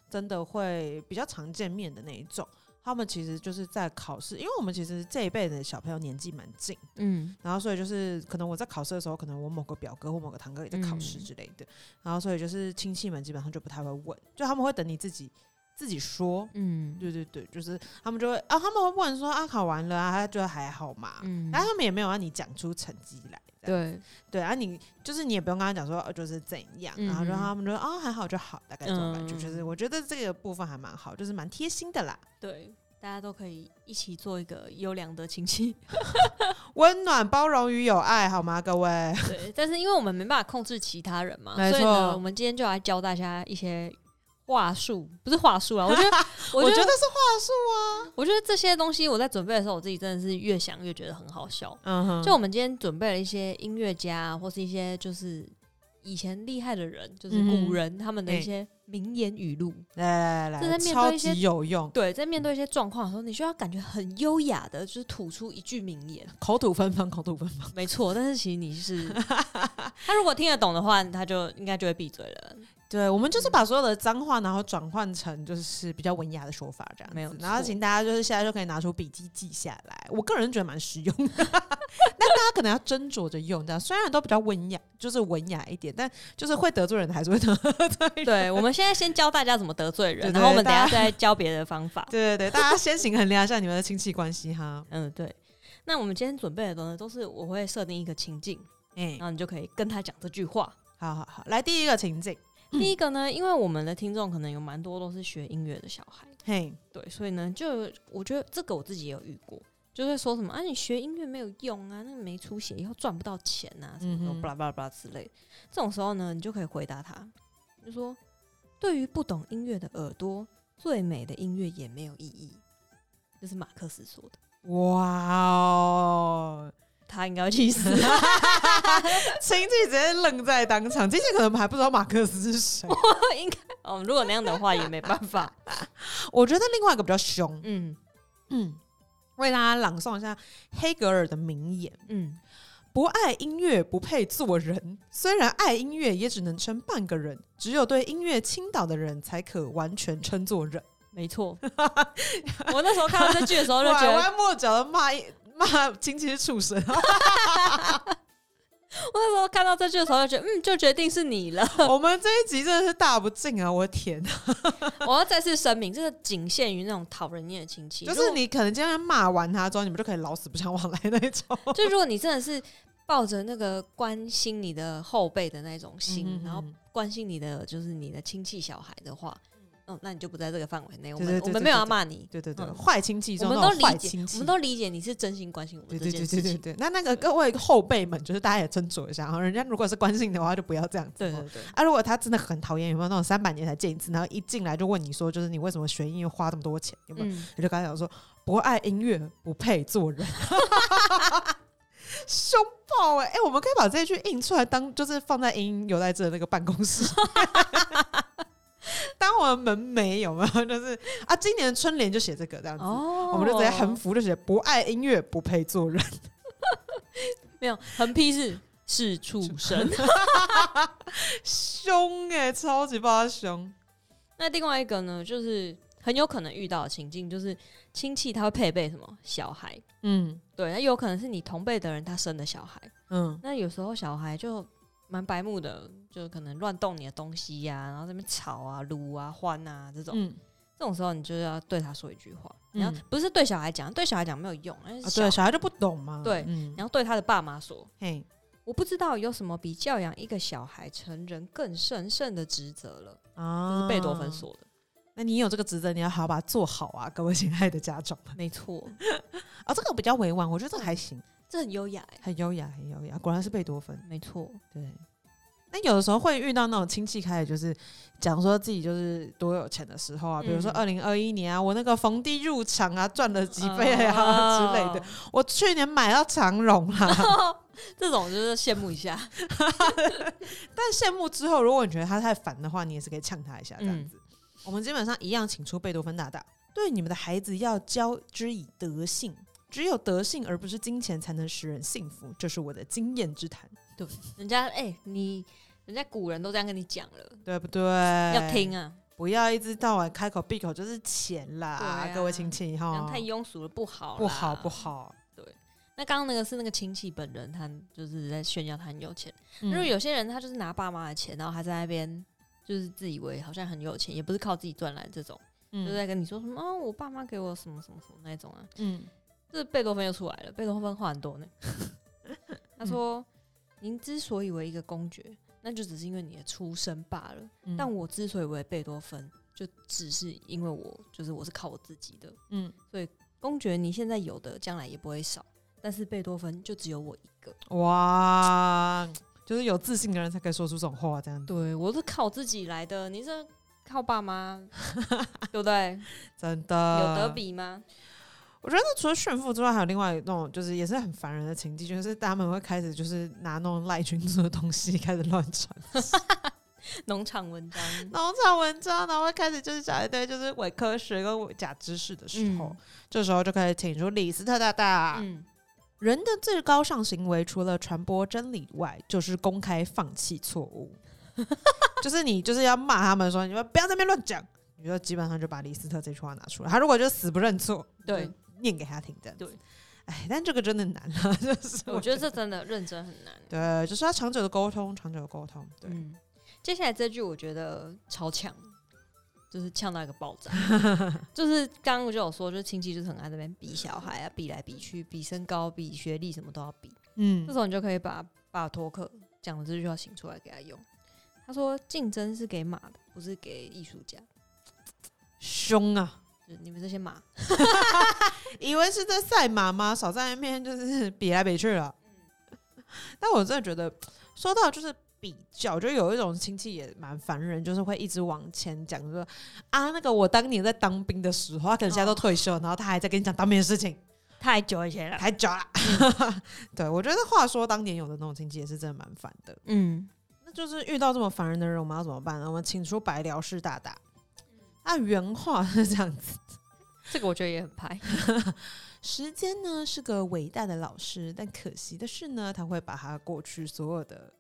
[SPEAKER 1] 真的会比较常见面的那一种。他们其实就是在考试，因为我们其实这一辈的小朋友年纪蛮近，
[SPEAKER 2] 嗯
[SPEAKER 1] 然后所以就是可能我在考试的时候，可能我某个表哥或某个堂哥也在考试
[SPEAKER 2] 嗯
[SPEAKER 1] 之类的，然后所以就是亲戚们基本上就不太会问，就他们会等你自己自己说。
[SPEAKER 2] 嗯。
[SPEAKER 1] 对对对，就是他们就会啊，他们会问说啊，考完了啊，他觉得还好嘛，
[SPEAKER 2] 嗯。
[SPEAKER 1] 然后他们也没有让你讲出成绩来，
[SPEAKER 2] 对，
[SPEAKER 1] 对啊，你就是你也不用跟他讲说哦就是怎样，然后就
[SPEAKER 2] 嗯
[SPEAKER 1] 他们就啊还好就好，大概这种感觉，
[SPEAKER 2] 嗯。
[SPEAKER 1] 就是我觉得这个部分还蛮好，就是蛮贴心的啦，
[SPEAKER 2] 对，大家都可以一起做一个优良的亲戚。
[SPEAKER 1] 温暖、包容与友爱，好吗，各位？
[SPEAKER 2] 对，但是因为我们没办法控制其他人嘛，
[SPEAKER 1] 没
[SPEAKER 2] 所以呢，
[SPEAKER 1] 错
[SPEAKER 2] 我们今天就来教大家一些话术，不是话术啊，我觉得，我觉得，
[SPEAKER 1] 是话术啊，
[SPEAKER 2] 我觉得这些东西我在准备的时候，我自己真的是越想越觉得很好笑。
[SPEAKER 1] 嗯哼，
[SPEAKER 2] 就我们今天准备了一些音乐家啊，或是一些就是以前厉害的人，就是
[SPEAKER 1] 嗯
[SPEAKER 2] 古人他们的一
[SPEAKER 1] 哎
[SPEAKER 2] 些名言语录。
[SPEAKER 1] 来来来来，
[SPEAKER 2] 在面
[SPEAKER 1] 超
[SPEAKER 2] 对一些
[SPEAKER 1] 级有用，
[SPEAKER 2] 对，在面对一些状况的时候，你需要感觉很优雅的，就是吐出一句名言。
[SPEAKER 1] 口吐芬芳，口吐芬芳。
[SPEAKER 2] 没错，但是其实你是 他如果听得懂的话，他就应该就会闭嘴了。
[SPEAKER 1] 对，我们就是把所有的脏话，然后转换成就是比较文雅的说法，这样子
[SPEAKER 2] 没有
[SPEAKER 1] 然后
[SPEAKER 2] 错
[SPEAKER 1] 请大家就是现在就可以拿出笔记记下来。我个人觉得蛮实用的，但大家可能要斟酌着用。这样虽然都比较文雅，就是文雅一点，但就是会得罪人的还是会得罪人。
[SPEAKER 2] 对，我们现在先教大家怎么得罪人，然后我们等下再教别的方法。
[SPEAKER 1] 对对对，大家先行衡量一下你们的亲戚关系哈。
[SPEAKER 2] 嗯，对。那我们今天准备的东西都是我会设定一个情境，
[SPEAKER 1] 嗯、
[SPEAKER 2] 然后你就可以跟他讲这句话。
[SPEAKER 1] 好好好，来第一个情境，
[SPEAKER 2] 第一个呢，因为我们的听众可能有蛮多都是学音乐的小孩，
[SPEAKER 1] 嘿，
[SPEAKER 2] 对，所以呢，就我觉得这个我自己也有遇过，就是说什么啊，你学音乐没有用啊，那个没出息，以后赚不到钱啊，什么巴拉巴拉巴拉之类。的。这种时候呢，你就可以回答他，就说，对于不懂音乐的耳朵，最美的音乐也没有意义。这是马克思说的，
[SPEAKER 1] 哇哦，
[SPEAKER 2] 他应该会气死。
[SPEAKER 1] 亲戚直接愣在当场，亲戚可能还不知道马克思是谁。
[SPEAKER 2] 应该哦，如果那样的话也没办法。
[SPEAKER 1] 我觉得另外一个比较凶，
[SPEAKER 2] 嗯
[SPEAKER 1] 嗯，为大家朗诵一下黑格尔的名言：
[SPEAKER 2] 嗯，
[SPEAKER 1] 不爱音乐不配做人，虽然爱音乐也只能称半个人，只有对音乐倾倒的人才可完全称作人。
[SPEAKER 2] 没错。我那时候看到这句的时候就觉
[SPEAKER 1] 拐，弯抹角的骂一骂亲戚是畜生，
[SPEAKER 2] 我那时候看到这句的时候，就觉得嗯，就决定是你了。
[SPEAKER 1] 我们这一集真的是大不敬啊！我的天，
[SPEAKER 2] 我要再次声明，这个仅限于那种讨人厌的亲戚，
[SPEAKER 1] 就是你可能今天骂完他之后，你们就可以老死不相往来那种。
[SPEAKER 2] 就如果你真的是抱着那个关心你的后辈的那种心，
[SPEAKER 1] 嗯嗯嗯
[SPEAKER 2] 然后关心你的就是你的亲戚小孩的话，哦，那你就不在这个范围内。我们我们没有要骂你，
[SPEAKER 1] 对对对，
[SPEAKER 2] 嗯
[SPEAKER 1] 坏亲戚
[SPEAKER 2] 我们
[SPEAKER 1] 中
[SPEAKER 2] 都理解，我们都理解你是真心关心我
[SPEAKER 1] 对
[SPEAKER 2] 们这件事情。
[SPEAKER 1] 对对对对对。那那个各位后辈们，就是大家也斟酌一下哈，人家如果是关心的话，就不要这样子。哦
[SPEAKER 2] 对对对，
[SPEAKER 1] 啊，如果他真的很讨厌，有没有那种三百年才见一次，然后一进来就问你说，就是你为什么学音乐花这么多钱？有没有？
[SPEAKER 2] 嗯，
[SPEAKER 1] 你就跟他讲说，不爱音乐不配做人，凶爆哎、欸！哎、我们可以把这一句印出来当，就是放在音有在这的那个办公室，当我们门楣有没有？就是啊，今年的春联就写这个这样子，
[SPEAKER 2] 哦
[SPEAKER 1] 我们就直接横幅就写不爱音乐不配做人，
[SPEAKER 2] 没有横批是是畜生。
[SPEAKER 1] 凶哎、超级爆凶。
[SPEAKER 2] 那另外一个呢，就是很有可能遇到的情境，就是亲戚他会配备什么小孩，
[SPEAKER 1] 嗯
[SPEAKER 2] 对，那有可能是你同辈的人他生的小孩，
[SPEAKER 1] 嗯，
[SPEAKER 2] 那有时候小孩就蛮白目的，就可能乱动你的东西呀、然后这边吵啊、撸啊、欢啊这种，
[SPEAKER 1] 嗯
[SPEAKER 2] 这种时候你就要对他说一句话，你要
[SPEAKER 1] 嗯
[SPEAKER 2] 不是对小孩讲，对小孩讲没有用，因为
[SPEAKER 1] 啊，
[SPEAKER 2] 小
[SPEAKER 1] 对，小孩就不懂嘛。
[SPEAKER 2] 对
[SPEAKER 1] 嗯
[SPEAKER 2] 你，要对他的爸妈说。
[SPEAKER 1] 嘿，
[SPEAKER 2] 我不知道有什么比教养一个小孩成人更神圣的职责了，这
[SPEAKER 1] 啊
[SPEAKER 2] 是贝多芬。说的，
[SPEAKER 1] 那你有这个职责，你要好好把它做好啊，各位亲爱的家长们。
[SPEAKER 2] 没错，
[SPEAKER 1] 啊，这个比较委婉，我觉得这个还行，
[SPEAKER 2] 这很优雅哎，
[SPEAKER 1] 很优雅，很优雅。果然是贝多芬。
[SPEAKER 2] 没错，
[SPEAKER 1] 对。那有的时候会遇到那种亲戚开始就是讲说自己就是多有钱的时候啊，比如说二
[SPEAKER 2] 嗯
[SPEAKER 1] 零二一年啊，我那个逢低入场啊，赚了几倍啊、之类的。
[SPEAKER 2] 哦，
[SPEAKER 1] 我去年买到长荣啦，
[SPEAKER 2] 这种就是羡慕一下，
[SPEAKER 1] 但羡慕之后，如果你觉得他太烦的话，你也是可以呛他一下这样
[SPEAKER 2] 嗯
[SPEAKER 1] 子。我们基本上一样，请出贝多芬大大，对你们的孩子要教之以德性，只有德性而不是金钱才能使人幸福，这是我的经验之谈，对
[SPEAKER 2] 人家哎、你人家古人都这样跟你讲了，
[SPEAKER 1] 对不对？
[SPEAKER 2] 要听啊，
[SPEAKER 1] 不要一直到晚开口闭口就是钱啦，各位亲戚
[SPEAKER 2] 太庸俗了，不好，
[SPEAKER 1] 不好不。好。
[SPEAKER 2] 对那刚刚那个是那个亲戚本人，他就是在炫耀他很有钱。因为
[SPEAKER 1] 嗯
[SPEAKER 2] 有些人他就是拿爸妈的钱，然后还在那边就是自以为好像很有钱，也不是靠自己赚来这种，就
[SPEAKER 1] 嗯
[SPEAKER 2] 在跟你说什么哦，我爸妈给我什么什么什么那种啊。
[SPEAKER 1] 嗯
[SPEAKER 2] 这贝多芬又出来了，贝多芬话很多呢。他说：“您之所以为一个公爵，那就只是因为你的出身罢了。
[SPEAKER 1] 嗯
[SPEAKER 2] 但我之所以为贝多芬，就只是因为我就是我是靠我自己的。
[SPEAKER 1] 嗯，所以
[SPEAKER 2] 公爵你现在有的，将来也不会少，但是贝多芬就只有我一个。
[SPEAKER 1] 哇，就是有自信的人才可以说出这种话，这样子
[SPEAKER 2] 对我是靠自己来的，你是靠爸妈，对不对？
[SPEAKER 1] 真的
[SPEAKER 2] 有得。比吗？
[SPEAKER 1] 我觉得除了炫富之外，还有另外一种就是也是很烦人的情境，就是他们会开始就是拿那种赖群组的东西开始乱传。
[SPEAKER 2] 农场文章，
[SPEAKER 1] 农场文章，然后会开始就是讲一堆就是伪科学跟伪假知识的时候，
[SPEAKER 2] 嗯
[SPEAKER 1] 这时候就可以请出李斯特大大。
[SPEAKER 2] 嗯，
[SPEAKER 1] 人的最高尚行为，除了传播真理外，就是公开放弃错误。就是你就是要骂他们说，你们不要在那边乱讲。你就基本上就把李斯特这句话拿出来，他如果就死不认错，
[SPEAKER 2] 对
[SPEAKER 1] 就念给他听这样子。
[SPEAKER 2] 对，
[SPEAKER 1] 哎，但这个真的难了，就是
[SPEAKER 2] 我觉得这真的认真很难。
[SPEAKER 1] 对，就是要长久的沟通，长久的沟通。对，
[SPEAKER 2] 嗯，接下来这句我觉得超强，就是呛到一个爆炸。就是刚刚我就有说，就是亲戚就是很爱这边比小孩啊，比来比去，比身高、比学历，什么都要比。
[SPEAKER 1] 嗯
[SPEAKER 2] 这时候你就可以把巴托克讲的这句话请出来给他用。他说：“竞争是给马的，不是给艺术家。
[SPEAKER 1] 凶啊！
[SPEAKER 2] 就你们这些马，
[SPEAKER 1] 以为是在赛马吗？少在那边就是比来比去了。但我真的觉得，说到就是比较，就有一种亲戚也蛮烦人，就是会一直往前讲说啊，那个我当年在当兵的时候，他可能现在都退休，然后他还在跟你讲当兵的事情，
[SPEAKER 2] 太久以前了。
[SPEAKER 1] 太久了。对我觉得话说当年有的那种亲戚也是真的蛮烦的。
[SPEAKER 2] 嗯，
[SPEAKER 1] 那就是遇到这么烦人的人，我们要怎么办呢？我们请出白辽士大大。他原话是这样子：
[SPEAKER 2] 这个我觉得也很拍。
[SPEAKER 1] 时间呢是个伟大的老师，但可惜的是呢，他会把他过去所有的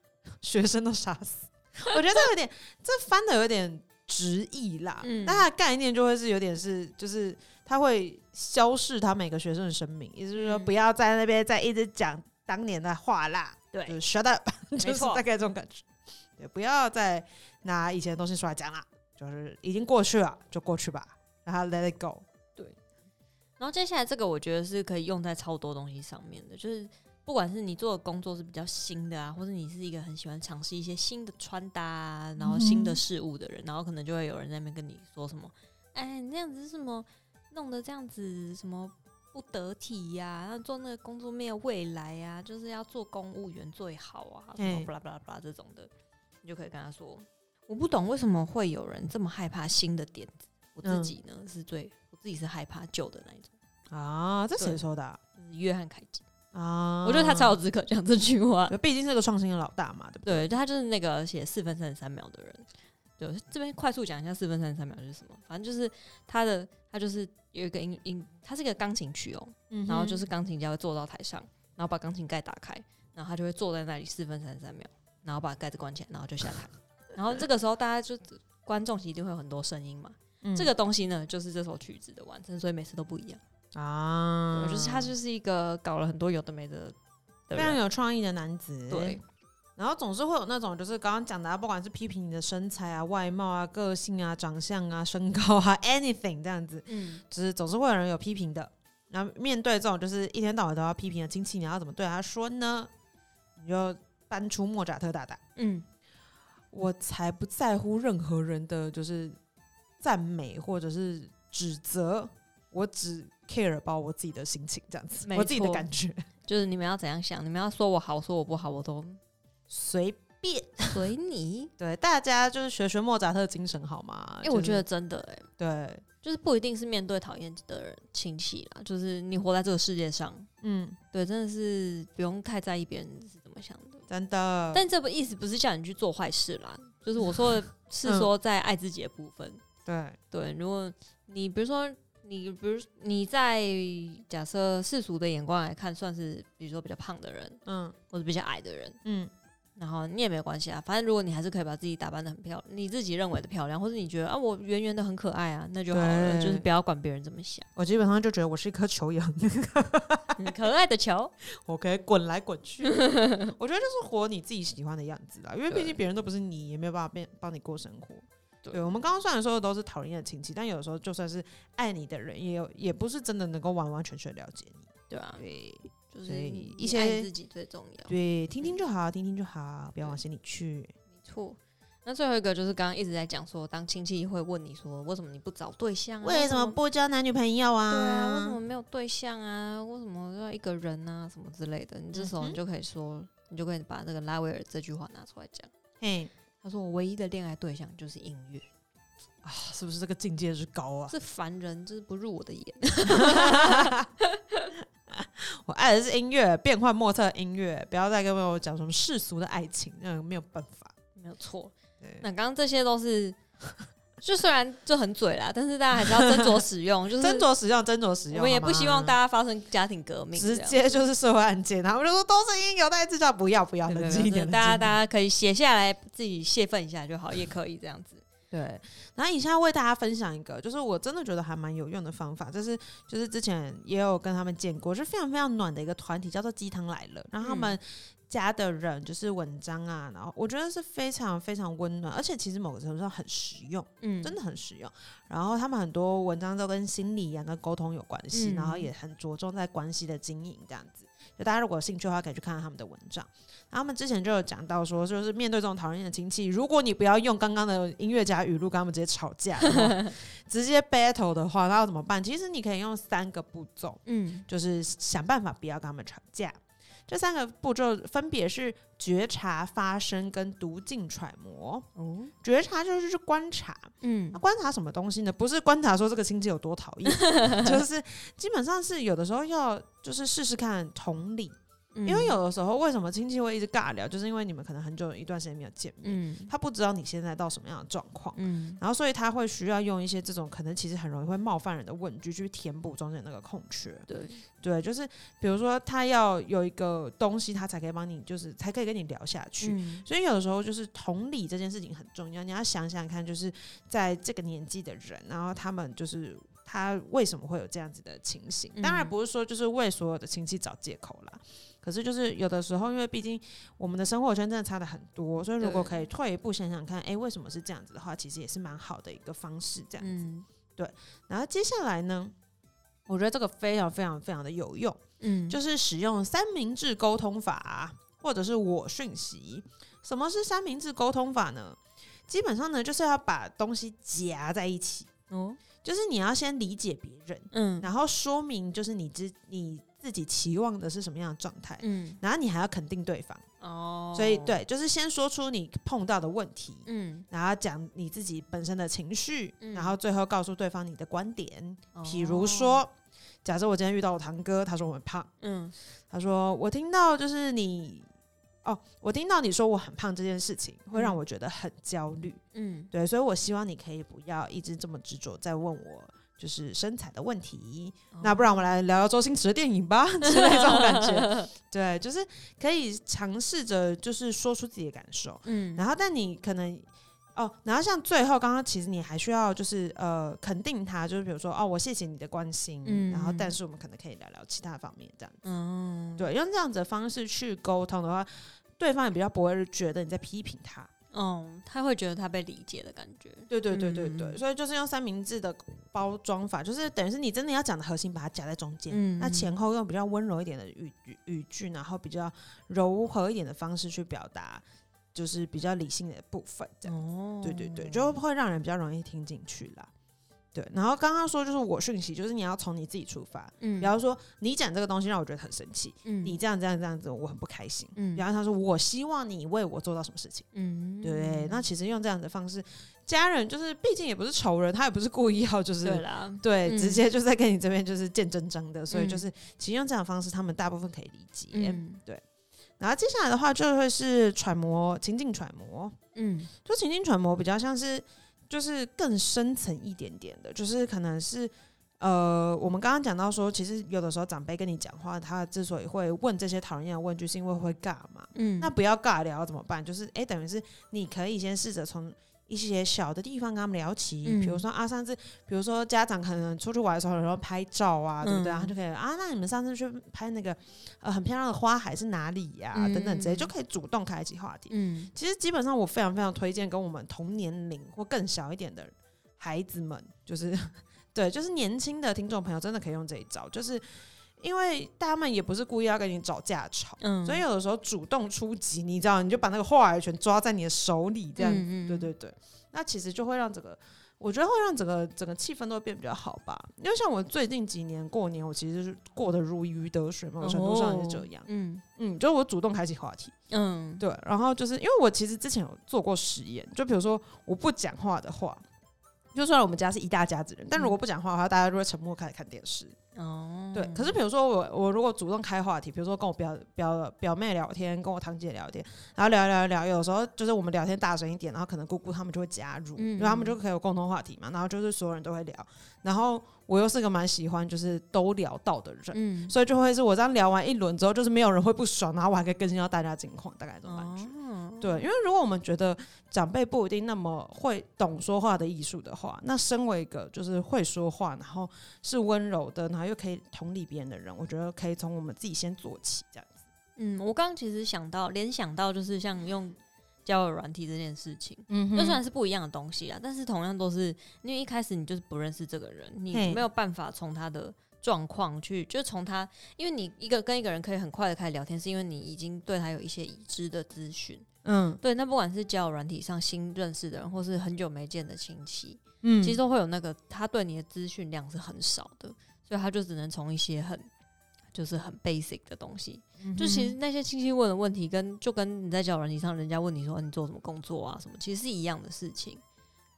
[SPEAKER 1] 学生都杀死。我觉得这有点，这翻的有点直译啦。
[SPEAKER 2] 嗯
[SPEAKER 1] 但它的概念就会是有点是，就是他会消逝他每个学生的生命，也就是说，
[SPEAKER 2] 嗯
[SPEAKER 1] 不要在那边再一直讲当年的话啦。
[SPEAKER 2] 对
[SPEAKER 1] 就是 shut up，就是
[SPEAKER 2] 错
[SPEAKER 1] 大概这种感觉。对，不要再拿以前的东西出来讲了，就是已经过去了，就过去吧，然后 let it go。对。
[SPEAKER 2] 然后接下来这个我觉得是可以用在超多东西上面的，就是不管是你做的工作是比较新的啊，或者你是一个很喜欢尝试一些新的穿搭啊，然后新的事物的人，然后可能就会有人在那边跟你说什么，哎，你那样子是什么弄得这样子什么不得体呀、然后做那个工作没有未来呀、就是要做公务员最好啊，什么
[SPEAKER 1] 嘿。
[SPEAKER 2] 巴拉巴拉巴拉这种的，你就可以跟他说，我不懂为什么会有人这么害怕新的点子，我自己呢、是最我自己是害怕旧的那一种。
[SPEAKER 1] 啊，这谁说的啊？
[SPEAKER 2] 就是约翰凯基，
[SPEAKER 1] 啊
[SPEAKER 2] 我觉得他才有资格讲这句话。
[SPEAKER 1] 毕竟是个创新的老大嘛，对不对？
[SPEAKER 2] 对，他就是那个写四分三十三秒的人。对，这边快速讲一下四分三十三秒是什么。反正就是他的，他就是有一个音音，他是一个钢琴曲哦，
[SPEAKER 1] 嗯
[SPEAKER 2] 然后就是钢琴家会坐到台上，然后把钢琴盖打开，然后他就会坐在那里四分三十三秒，然后把盖子关起来，然后就下台。然后这个时候大家就观众席一定会有很多声音嘛，
[SPEAKER 1] 嗯
[SPEAKER 2] 这个东西呢就是这首曲子的完成，所以每次都不一样。
[SPEAKER 1] 啊，
[SPEAKER 2] 对，就是他就是一个搞了很多有的没的的
[SPEAKER 1] 非常。有创意的男子。
[SPEAKER 2] 对，
[SPEAKER 1] 然后总是会有那种，就是刚刚讲的、啊，不管是批评你的身材啊、外貌啊、个性啊、长相啊、身高啊，anything 这样子，
[SPEAKER 2] 嗯，
[SPEAKER 1] 就是总是会有人有批评的。然后面对这种就是一天到晚都要批评的亲戚，你要怎么对他说呢？你就搬出莫扎特大大，
[SPEAKER 2] 嗯，
[SPEAKER 1] 我才不在乎任何人的就是赞美或者是指责，我只 care about 我自己的心情，这样子，我自己的感觉，
[SPEAKER 2] 就是你们要怎样想，你们要说我好，说我不好，我都
[SPEAKER 1] 随便。
[SPEAKER 2] 随你。
[SPEAKER 1] 对，大家就是学学莫扎特精神好吗？
[SPEAKER 2] 因为我觉得真的哎、
[SPEAKER 1] 对，
[SPEAKER 2] 就是不一定是面对讨厌的人亲戚啦，就是你活在这个世界上，
[SPEAKER 1] 嗯，
[SPEAKER 2] 对，真的是不用太在意别人是怎么想的。
[SPEAKER 1] 真的。
[SPEAKER 2] 但这不意思不是叫你去做坏事啦，就是我说的是
[SPEAKER 1] 嗯
[SPEAKER 2] 说在爱自己的部分。
[SPEAKER 1] 对，
[SPEAKER 2] 对，如果你比如说你，比如你在假设世俗的眼光来看，算是比如说比较胖的人，
[SPEAKER 1] 嗯
[SPEAKER 2] 或者比较矮的人，
[SPEAKER 1] 嗯，
[SPEAKER 2] 然后你也没有关系啊，反正如果你还是可以把自己打扮的很漂亮，你自己认为的漂亮，或者你觉得啊我圆圆的很可爱啊，那就好了，就是不要管别人怎么想。
[SPEAKER 1] 我基本上就觉得我是一颗球一样，
[SPEAKER 2] 嗯可爱的球，
[SPEAKER 1] 我可以滚来滚去。我觉得就是活你自己喜欢的样子啦，因为毕竟别人都不是你，也没有办法变帮你过生活。
[SPEAKER 2] 对
[SPEAKER 1] 对，我们刚刚虽然说的都是讨人厌的亲戚，但有时候就算是爱你的人，也有也不是真的能够完完全全了解你。
[SPEAKER 2] 对啊，
[SPEAKER 1] 对
[SPEAKER 2] 就是
[SPEAKER 1] 所以
[SPEAKER 2] 你
[SPEAKER 1] 一些
[SPEAKER 2] 自己最重要，
[SPEAKER 1] 对，听听就好，听听就好，不要往心里去。
[SPEAKER 2] 没错。那最后一个就是刚刚一直在讲说，当亲戚会问你说，为什么你不找对象啊？
[SPEAKER 1] 为什么不交男女朋友啊？
[SPEAKER 2] 对啊，为什么没有对象啊？为什么要一个人啊？什么之类的？你这时候你就可以说，你就可以把这个拉威尔这句话拿出来讲。
[SPEAKER 1] 嘿
[SPEAKER 2] 他说：“我唯一的恋爱对象就是音乐，
[SPEAKER 1] 啊，是不是这个境界是高啊？
[SPEAKER 2] 是凡人，就是不入我的眼。
[SPEAKER 1] 我爱的是音乐，变幻莫测的音乐，不要再跟我讲什么世俗的爱情，那个没有办法。
[SPEAKER 2] 没有错。
[SPEAKER 1] 对
[SPEAKER 2] 那刚刚这些都是，就虽然就很嘴啦，但是大家还是要斟酌使用，就是
[SPEAKER 1] 斟酌使用，斟酌使用。
[SPEAKER 2] 我们也不希望大
[SPEAKER 1] 家
[SPEAKER 2] 家发生家庭革命，
[SPEAKER 1] 直接就是社会案件，然后我就说都是因有待制造，不要不要，冷静一点。
[SPEAKER 2] 大家大家可以写下来，自己泄愤一下就好，也可以这样子。
[SPEAKER 1] 对，然后以下为大家分享一个，就是我真的觉得还蛮有用的方法，就是就是之前也有跟他们见过，是非常非常暖的一个团体，叫做鸡汤来了。然后他们家的人就是文章啊，然后我觉得是非常非常温暖，而且其实某个程度上很实用，
[SPEAKER 2] 嗯，
[SPEAKER 1] 真的很实用。然后他们很多文章都跟心理啊、跟沟通有关系，
[SPEAKER 2] 嗯
[SPEAKER 1] 然后也很着重在关系的经营这样子。就大家如果有兴趣的话，可以去看看他们的文章。然后他们之前就有讲到说，就是面对这种讨人厌的亲戚，如果你不要用刚刚的音乐家语录跟他们直接吵架，直接 battle 的话，那要怎么办？其实你可以用三个步骤，
[SPEAKER 2] 嗯
[SPEAKER 1] 就是想办法不要跟他们吵架。这三个步骤分别是觉察、发生跟读进揣摩。
[SPEAKER 2] 哦
[SPEAKER 1] 觉察就是去观察，
[SPEAKER 2] 嗯
[SPEAKER 1] 那观察什么东西呢？不是观察说这个亲戚有多讨厌，就是基本上是有的时候要就是试试看同理，
[SPEAKER 2] 嗯
[SPEAKER 1] 因为有的时候为什么亲戚会一直尬聊，就是因为你们可能很久一段时间没有见面，
[SPEAKER 2] 嗯
[SPEAKER 1] 他不知道你现在到什么样的状况。
[SPEAKER 2] 嗯
[SPEAKER 1] 然后，所以他会需要用一些这种可能其实很容易会冒犯人的问句去填补中间那个空缺。
[SPEAKER 2] 对
[SPEAKER 1] 对，就是比如说他要有一个东西，他才可以帮你，就是才可以跟你聊下去。
[SPEAKER 2] 嗯
[SPEAKER 1] 所以有的时候就是同理这件事情很重要，你要想想看，就是在这个年纪的人，然后他们就是他为什么会有这样子的情形。当然
[SPEAKER 2] 嗯
[SPEAKER 1] 不是说就是为所有的亲戚找借口啦，可是就是有的时候，因为毕竟我们的生活圈真的差的很多，所以如果可以退一步想想看，诶，为什么是这样子的话，其实也是蛮好的一个方式。这样子，
[SPEAKER 2] 嗯
[SPEAKER 1] 然后接下来呢，我觉得这个非常非常非常的有用。
[SPEAKER 2] 嗯，
[SPEAKER 1] 就是使用三明治沟通法，或者是我讯息。什么是三明治沟通法呢？基本上呢，就是要把东西夹在一起，
[SPEAKER 2] 哦，
[SPEAKER 1] 就是你要先理解别人，
[SPEAKER 2] 嗯
[SPEAKER 1] 然后说明就是你之你自己期望的是什么样的状态，
[SPEAKER 2] 嗯
[SPEAKER 1] 然后你还要肯定对方。
[SPEAKER 2] 哦，
[SPEAKER 1] 所以，对，就是先说出你碰到的问题，
[SPEAKER 2] 嗯，
[SPEAKER 1] 然后讲你自己本身的情绪，
[SPEAKER 2] 嗯
[SPEAKER 1] 然后最后告诉对方你的观点。比如
[SPEAKER 2] 哦，
[SPEAKER 1] 说，假设我今天遇到我堂哥，他说我很胖。
[SPEAKER 2] 嗯
[SPEAKER 1] 他说：“我听到就是你，哦，我听到你说我很胖这件事情，会让
[SPEAKER 2] 嗯
[SPEAKER 1] 我觉得很焦虑。
[SPEAKER 2] 嗯
[SPEAKER 1] 对，所以我希望你可以不要一直这么执着在问我就是身材的问题。那不然我们来聊聊周星驰的电影吧，之类这种感觉。对，就是可以尝试着就是说出自己的感受，
[SPEAKER 2] 嗯，
[SPEAKER 1] 然后但你可能。”哦，然后像最后刚刚，其实你还需要就是呃肯定他，就是比如说哦，我谢谢你的关心，
[SPEAKER 2] 嗯
[SPEAKER 1] 然后但是我们可能可以聊聊其他方面这样子。
[SPEAKER 2] 嗯，
[SPEAKER 1] 对，用这样子的方式去沟通的话，对方也比较不会觉得你在批评他。
[SPEAKER 2] 哦，他会觉得他被理解的感觉，
[SPEAKER 1] 对对对对对，
[SPEAKER 2] 嗯
[SPEAKER 1] 所以就是用三明治的包装法，就是等于是你真的要讲的核心，把它夹在中间。
[SPEAKER 2] 嗯
[SPEAKER 1] 那前后用比较温柔一点的语语语句，然后比较柔和一点的方式去表达，就是比较理性的部分，这样。
[SPEAKER 2] 哦，
[SPEAKER 1] 对对对，就会让人比较容易听进去啦。对，然后刚刚说就是我讯息，就是你要从你自己出发，
[SPEAKER 2] 嗯，
[SPEAKER 1] 比方说你讲这个东西让我觉得很生气，
[SPEAKER 2] 嗯
[SPEAKER 1] 你这样这样这样子我很不开心。
[SPEAKER 2] 嗯
[SPEAKER 1] 比方他说我希望你为我做到什么事情。
[SPEAKER 2] 嗯，
[SPEAKER 1] 对，那其实用这样的方式，家人就是毕竟也不是仇人，他也不是故意要就是
[SPEAKER 2] 对啦，
[SPEAKER 1] 对
[SPEAKER 2] 嗯
[SPEAKER 1] 直接就在跟你这边就是见真章的，所以
[SPEAKER 2] 嗯
[SPEAKER 1] 就是其实用这样的方式，他们大部分可以理解。
[SPEAKER 2] 嗯对
[SPEAKER 1] 然后接下来的话就会是揣摩情境揣摩，
[SPEAKER 2] 嗯
[SPEAKER 1] 就情境揣摩比较像是就是更深层一点点的，就是可能是。呃，我们刚刚讲到说，其实有的时候长辈跟你讲话，他之所以会问这些讨人厌的问句，是因为会尬嘛。
[SPEAKER 2] 嗯，
[SPEAKER 1] 那不要尬聊怎么办？就是诶，等于是你可以先试着从一些小的地方跟他们聊起，
[SPEAKER 2] 嗯。
[SPEAKER 1] 比如说啊，上次比如说家长可能出去玩的时候，有时候拍照啊，对不对？
[SPEAKER 2] 嗯
[SPEAKER 1] 他就可以啊，那你们上次去拍那个呃很漂亮的花海是哪里呀、
[SPEAKER 2] 嗯。
[SPEAKER 1] 等等这些，就可以主动开启话题。
[SPEAKER 2] 嗯。
[SPEAKER 1] 其实基本上我非常非常推荐跟我们同年龄或更小一点的孩子们，就是 对，就是年轻的听众朋友真的可以用这一招，就是因为他们也不是故意要跟你找架吵。
[SPEAKER 2] 嗯，
[SPEAKER 1] 所以有的时候主动出击，你知道，你就把那个话语权抓在你的手里，这样子，
[SPEAKER 2] 嗯嗯
[SPEAKER 1] 对对对，那其实就会让整个，我觉得会让整个整个气氛都会变比较好吧。因为像我最近几年过年，我其实是过得如鱼得水，某种程度上也是这样。
[SPEAKER 2] 嗯
[SPEAKER 1] 嗯，就是我主动开启话题，
[SPEAKER 2] 嗯，
[SPEAKER 1] 对，然后就是因为我其实之前有做过实验，就比如说我不讲话的话。就算我们家是一大家子人，但如果不讲话的话，大家就会沉默开始看电视。
[SPEAKER 2] 哦，
[SPEAKER 1] 对，可是比如说我我如果主动开话题，比如说跟我表表表妹聊天，跟我堂姐聊天，然后聊一聊一聊，有时候就是我们聊天大声一点，然后可能姑姑他们就会加入，
[SPEAKER 2] 嗯
[SPEAKER 1] 因为他们就可以有共同话题嘛，然后就是所有人都会聊，然后我又是个蛮喜欢就是都聊到的人，
[SPEAKER 2] 嗯，
[SPEAKER 1] 所以就会是我这样聊完一轮之后，就是没有人会不爽，然后我还可以更新到大家近况，大概这种感觉。
[SPEAKER 2] 哦，
[SPEAKER 1] 对，因为如果我们觉得长辈不一定那么会懂说话的艺术的话，那身为一个就是会说话，然后是温柔的，然后又可以同理别人的人，我觉得可以从我们自己先做起，这样子。
[SPEAKER 2] 嗯，我刚刚其实想到联想到就是像用交友软体这件事情，
[SPEAKER 1] 嗯
[SPEAKER 2] 就虽然是不一样的东西啊，但是同样都是因为一开始你就是不认识这个人，你没有办法从他的状况去，就是从他，因为你一个跟一个人可以很快的开始聊天，是因为你已经对他有一些已知的资讯。
[SPEAKER 1] 嗯
[SPEAKER 2] 对，那不管是交友软体上新认识的人，或是很久没见的亲戚，
[SPEAKER 1] 嗯
[SPEAKER 2] 其实都会有那个他对你的资讯量是很少的，所以他就只能从一些很就是很 basic 的东西，就其实那些亲戚问的问题跟就跟你在交友软件上人家问你说你做什么工作啊什么，其实是一样的事情。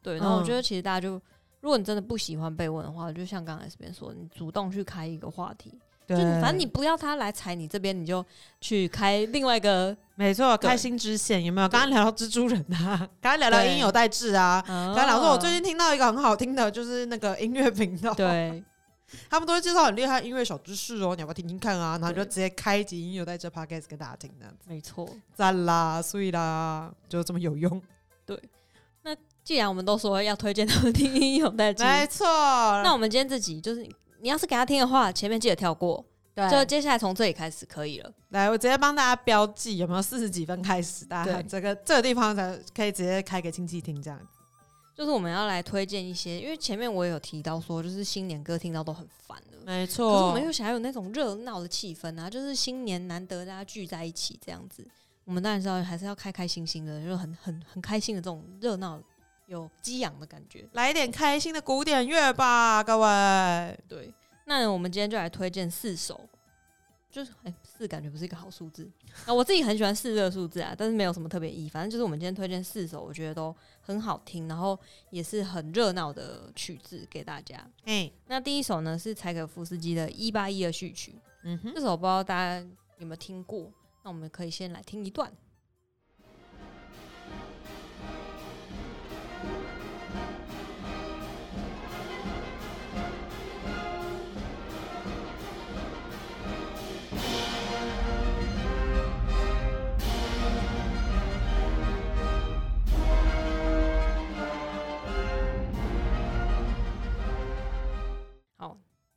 [SPEAKER 2] 对，然后我觉得其实大家就，如果你真的不喜欢被问的话，就像刚才这边说，你主动去开一个话题，就
[SPEAKER 1] 对
[SPEAKER 2] 反正你不要他来踩你这边，你就去开另外一个。
[SPEAKER 1] 没错，开心支线有没有？刚刚聊到蜘蛛人啊，刚刚聊聊
[SPEAKER 2] 对
[SPEAKER 1] 音有代志啊。
[SPEAKER 2] 刚
[SPEAKER 1] 刚刚聊说，我最近听到一个很好听的，就是那个音乐频道，
[SPEAKER 2] 对
[SPEAKER 1] 他们都会介绍很厉害的音乐小知识哦，你要不要听听看啊？然后就直接开一集音乐在这 podcast 给大家听，这样子
[SPEAKER 2] 没错。
[SPEAKER 1] 赞啦，所以啦，就这么有用。
[SPEAKER 2] 对，那既然我们都说要推荐他们听《英勇代金》，
[SPEAKER 1] 没错。
[SPEAKER 2] 那我们今天这集就是你要是给他听的话，前面记得跳过，
[SPEAKER 1] 对
[SPEAKER 2] 就接下来从这里开始可以了。
[SPEAKER 1] 来，我直接帮大家标记有没有四十几分开始，大家这个这个地方才可以直接开给亲戚听这样子。
[SPEAKER 2] 就是我们要来推荐一些，因为前面我也有提到说，就是新年歌听到都很烦的。
[SPEAKER 1] 没
[SPEAKER 2] 可是我们又想要有那种热闹的气氛啊，就是新年难得大家聚在一起这样子，我们当然是要还是要开开心心的，就是很很很开心的这种热闹有激昂的感觉。
[SPEAKER 1] 来一点开心的古典乐吧，各位。
[SPEAKER 2] 对，那我们今天就来推荐四首，就是哎、四感觉不是一个好数字啊，我自己很喜欢四这个数字啊，但是没有什么特别意义，反正就是我们今天推荐四首，我觉得都很好听，然后也是很热闹的曲子给大家。
[SPEAKER 1] 哎，
[SPEAKER 2] 那第一首呢是柴可夫斯基的《一八一二序曲》，
[SPEAKER 1] 嗯哼，
[SPEAKER 2] 这首不知道大家有没有听过？那我们可以先来听一段。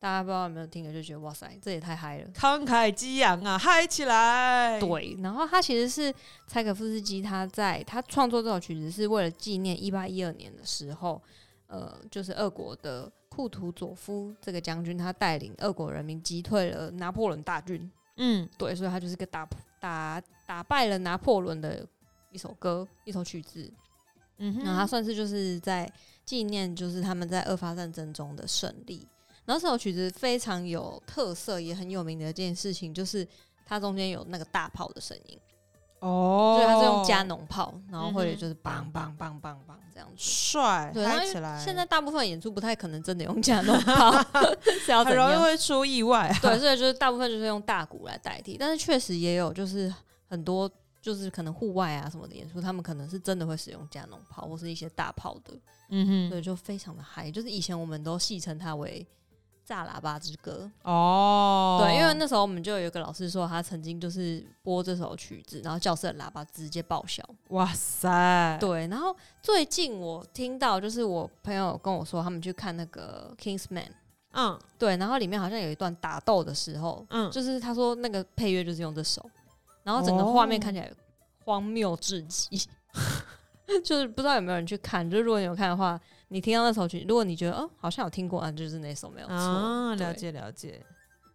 [SPEAKER 2] 大家不知道有没有听的，就觉得哇塞，这也太嗨了。
[SPEAKER 1] 慷慨激昂啊，嗨起来！，
[SPEAKER 2] 对，然后他其实是柴可夫斯基，他在他创作这首曲子是为了纪念一八一二年的时候，呃，就是俄国的库图佐夫这个将军，他带领俄国人民击退了拿破仑大军。
[SPEAKER 1] 嗯
[SPEAKER 2] 对，所以他就是个打打打败了拿破仑的一首歌，一首曲子。
[SPEAKER 1] 嗯哼，
[SPEAKER 2] 那他算是就是在纪念，就是他们在二发战争中的胜利。然后这首曲子非常有特色，也很有名的一件事情，就是它中间有那个大炮的声音，
[SPEAKER 1] 哦，
[SPEAKER 2] 所以它是用加农炮，然后或者就是梆梆梆梆梆这样子。
[SPEAKER 1] 帅，
[SPEAKER 2] 对，
[SPEAKER 1] 起来。
[SPEAKER 2] 现在大部分演出不太可能真的用加农炮？
[SPEAKER 1] 很容易会出意外、啊。
[SPEAKER 2] 对，所以就是大部分就是用大鼓来代替，但是确实也有就是很多就是可能户外啊什么的演出，他们可能是真的会使用加农炮或是一些大炮的，
[SPEAKER 1] 嗯哼，
[SPEAKER 2] 对，就非常的嗨。就是以前我们都戏称它为炸喇叭之歌，
[SPEAKER 1] 哦，
[SPEAKER 2] 对，因为那时候我们就有一个老师说，他曾经就是播这首曲子，然后教室的喇叭直接报销。
[SPEAKER 1] 哇塞，
[SPEAKER 2] 对，然后最近我听到就是我朋友跟我说，他们去看那个《Kingsman》，
[SPEAKER 1] 嗯。
[SPEAKER 2] 对，然后里面好像有一段打斗的时候，
[SPEAKER 1] 嗯，
[SPEAKER 2] 就是他说那个配乐就是用这首，然后整个画面
[SPEAKER 1] 哦。
[SPEAKER 2] 看起来荒谬至极，就是不知道有没有人去看。就是如果你有看的话，你听到那首曲，如果你觉得哦好像有听过啊，就是那首没有错。
[SPEAKER 1] 啊，了解了解，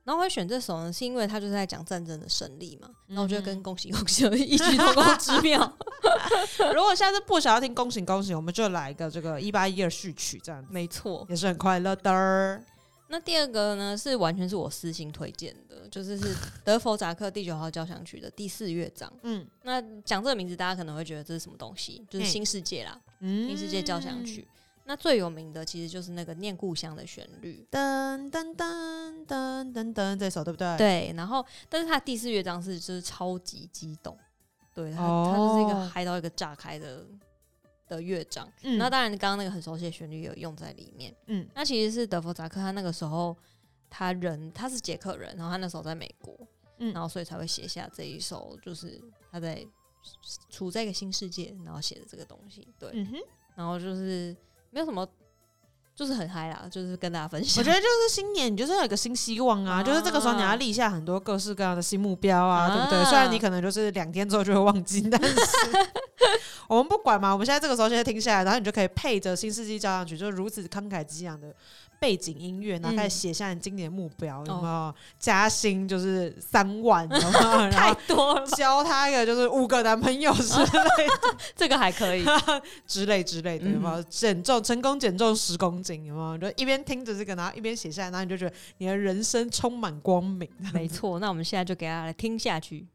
[SPEAKER 2] 然后我会选这首呢，是因为它就是在讲战争的胜利嘛。然后我觉得
[SPEAKER 1] 嗯
[SPEAKER 2] 跟恭喜恭喜有异曲同工之妙。
[SPEAKER 1] 如果下次不想要听恭喜恭喜，我们就来一个这个一八一二序曲，这样子
[SPEAKER 2] 没错。
[SPEAKER 1] 也是很快乐的。
[SPEAKER 2] 那第二个呢，是完全是我私心推荐的，就是是 德弗扎克第九号交响曲的第四乐章。
[SPEAKER 1] 嗯
[SPEAKER 2] 那讲这个名字，大家可能会觉得这是什么东西？就是新世界啦，
[SPEAKER 1] 嗯
[SPEAKER 2] 新世界交响曲。那最有名的其实就是那个念故乡的旋律。
[SPEAKER 1] 噔噔噔噔噔噔，这首对不对？，
[SPEAKER 2] 对，然后但是它第四乐章是就是超级激动，对它、
[SPEAKER 1] 哦
[SPEAKER 2] 它就是一个嗨到一个炸开的的乐章。
[SPEAKER 1] 嗯
[SPEAKER 2] 那当然，刚刚那个很熟悉的旋律也有用在里面。
[SPEAKER 1] 嗯
[SPEAKER 2] 那其实是德弗扎克，他那个时候他人他是捷克人，然后他那时候在美国，
[SPEAKER 1] 嗯
[SPEAKER 2] 然后所以才会写下这一首，就是他在处在一个新世界，然后写的这个东西。对，
[SPEAKER 1] 嗯哼，
[SPEAKER 2] 然后就是没有什么，就是很嗨啦，就是跟大家分享。
[SPEAKER 1] 我觉得就是新年，你就是有一个新希望啊，
[SPEAKER 2] 啊
[SPEAKER 1] 就是这个时候你要立下很多各式各样的新目标啊，
[SPEAKER 2] 啊
[SPEAKER 1] 对不对？虽然你可能就是两天之后就会忘记，但是 我们不管嘛，我们现在这个时候现在听下来，然后你就可以配着新世纪交响曲，就是如此慷慨激昂的背景音乐，然后开始写下你今年目标，有没有？加薪就是三万，有没有？
[SPEAKER 2] 太多了吧，
[SPEAKER 1] 教他一个就是五个男朋友之类的
[SPEAKER 2] 这个还可以。
[SPEAKER 1] 之类之类的，有没有？减重成功减重十公斤，有没有？就一边听着这个，然后一边写下来，然后你就觉得你的人生充满光明。
[SPEAKER 2] 没错，那我们现在就给大家来听下去。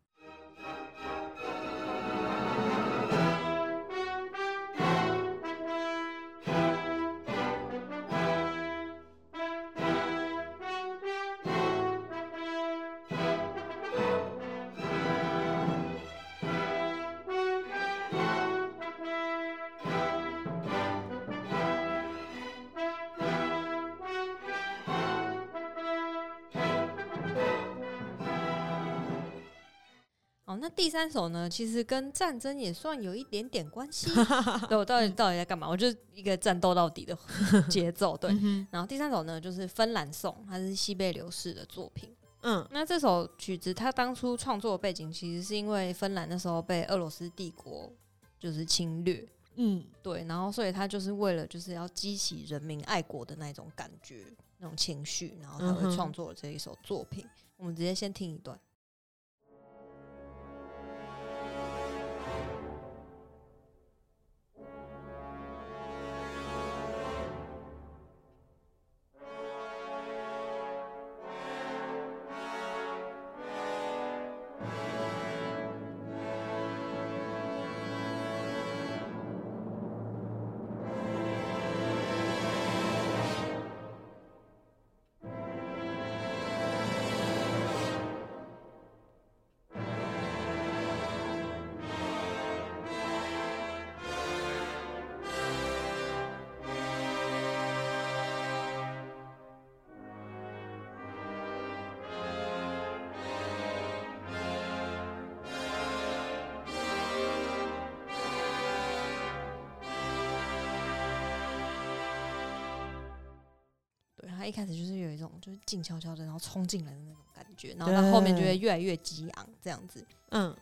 [SPEAKER 2] 那第三首呢，其实跟战争也算有一点点关系。对我到底到底在干嘛？我就是一个战斗到底的 节奏。对，然后第三首呢，就是《芬兰颂》，它是西贝流士的作品。
[SPEAKER 1] 嗯，
[SPEAKER 2] 那这首曲子它当初创作的背景，其实是因为芬兰那时候被俄罗斯帝国就是侵略。
[SPEAKER 1] 嗯，
[SPEAKER 2] 对，然后所以他就是为了就是要激起人民爱国的那种感觉、那种情绪，然后才会创作了这一首作品。我们直接先听一段。一开始就是有一种就是静悄悄的，然后冲进来的那种感觉，然后到后面就会越来越激昂这样子。
[SPEAKER 1] 嗯，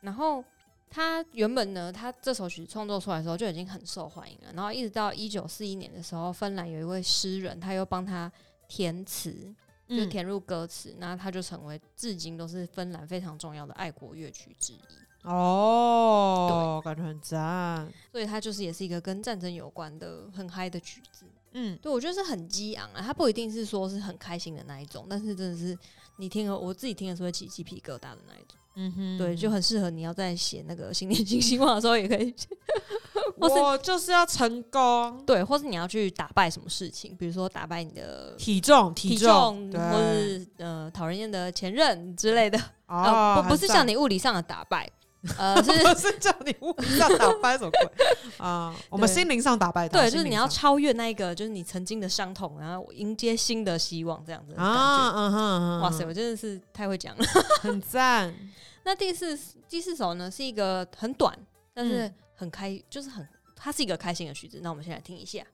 [SPEAKER 2] 然后他原本呢，他这首曲创作出来的时候就已经很受欢迎了，然后一直到一九四一年的时候，芬兰有一位诗人，他又帮他填词，就填入歌词，那它就成为至今都是芬兰非常重要的爱国乐曲之一。
[SPEAKER 1] 哦，感觉很赞，
[SPEAKER 2] 所以它就是也是一个跟战争有关的很嗨的曲子。
[SPEAKER 1] 嗯，
[SPEAKER 2] 对，我觉得是很激昂啊，它不一定是说是很开心的那一种，但是真的是你听了，我自己听的时候会起鸡皮疙瘩的那一种。
[SPEAKER 1] 嗯哼，
[SPEAKER 2] 对，就很适合你要在写那个新年新希望的时候也可以。
[SPEAKER 1] 我就是要成功，
[SPEAKER 2] 对，或是你要去打败什么事情，比如说打败你的
[SPEAKER 1] 体重、体重，
[SPEAKER 2] 或是呃讨人厌的前任之类的。
[SPEAKER 1] 哦，
[SPEAKER 2] 不不是像你物理上的打败。呃，是
[SPEAKER 1] 不是叫你物理上打败什么鬼 啊？我们心灵上打败他。
[SPEAKER 2] 对，就是你要超越那一个，就是你曾经的伤痛，然后迎接新的希望，这样子啊。嗯哼，哇塞，我真的是太会讲了，
[SPEAKER 1] 很赞。
[SPEAKER 2] 那第四第四首呢，是一个很短，但是很开，就是很，它是一个开心的曲子。那我们先来听一下。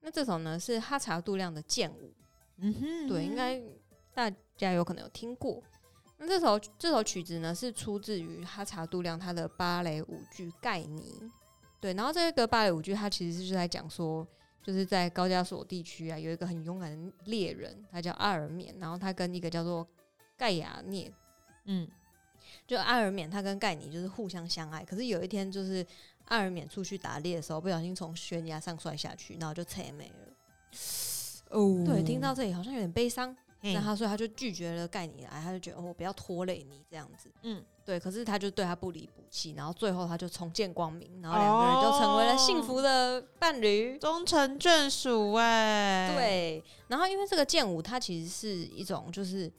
[SPEAKER 2] 那这首呢是哈查杜亮的剑舞，嗯哼，对，应该大家有可能有听过。那这首这首曲子呢是出自于哈查杜亮他的芭蕾舞剧《盖尼》，对，然后这个芭蕾舞剧它其实是在讲说，就是在高加索地区啊有一个很勇敢的猎人，他叫阿尔缅，然后他跟一个叫做盖亚涅，嗯，就阿尔缅他跟盖尼就是互相相爱，可是有一天就是。阿尔缅出去打猎的时候，不小心从悬崖上摔下去，然后就踩没了。哦，对，听到这里好像有点悲伤。那他所以他就拒绝了盖尼来，他就觉得我不要拖累你这样子。嗯，对。可是他就对他不离不弃，然后最后他就重见光明，然后两个人就成为了幸福的伴侣，
[SPEAKER 1] 终成眷属。哎，
[SPEAKER 2] 对。然后因为这个剑舞，它其实是一种就是。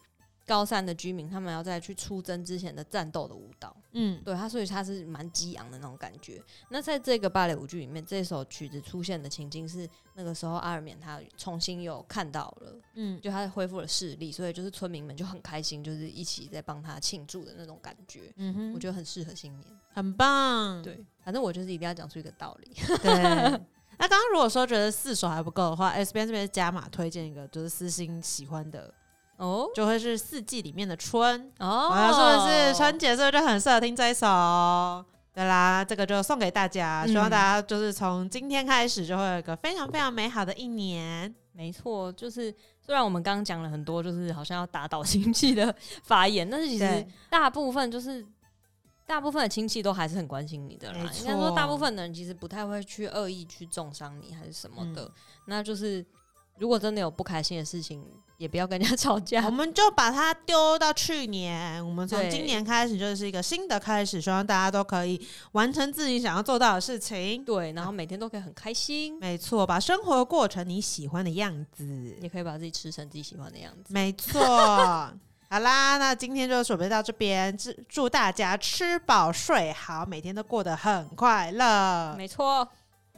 [SPEAKER 2] 高山的居民，他们要在去出征之前的战斗的舞蹈，嗯，对他，所以他是蛮激昂的那种感觉。那在这个芭蕾舞剧里面，这首曲子出现的情境是那个时候阿尔缅他重新有看到了，嗯，就他恢复了视力，所以就是村民们就很开心，就是一起在帮他庆祝的那种感觉。嗯哼，我觉得很适合新年，
[SPEAKER 1] 很棒。
[SPEAKER 2] 对，反正我就是一定要讲出一个道理。
[SPEAKER 1] 对，那刚刚如果说觉得四首还不够的话，S 边这边加码推荐一个，就是私心喜欢的。哦，就会是四季里面的春哦，说的是春节，所以就很适合听这一首。对啦，这个就送给大家，希望大家就是从今天开始就会有一个非常非常美好的一年。
[SPEAKER 2] 没错，就是虽然我们刚刚讲了很多，就是好像要打倒亲戚的发言，但是其实大部分就是大部分的亲戚都还是很关心你的啦。应该说，大部分的人其实不太会去恶意去重伤你，还是什么的。那就是如果真的有不开心的事情。也不要跟人家吵架，
[SPEAKER 1] 我们就把它丢到去年。我们从今年开始就是一个新的开始，希望大家都可以完成自己想要做到的事情。
[SPEAKER 2] 对，然后每天都可以很开心。
[SPEAKER 1] 没错，把生活过成你喜欢的样子，
[SPEAKER 2] 也可以把自己吃成自己喜欢的样子。
[SPEAKER 1] 没错。好啦，那今天就准备到这边，祝祝大家吃饱睡好，每天都过得很快乐。
[SPEAKER 2] 没错，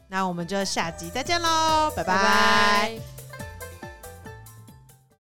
[SPEAKER 1] 那我们就下集再见喽，拜
[SPEAKER 2] 拜
[SPEAKER 1] 拜
[SPEAKER 2] 拜。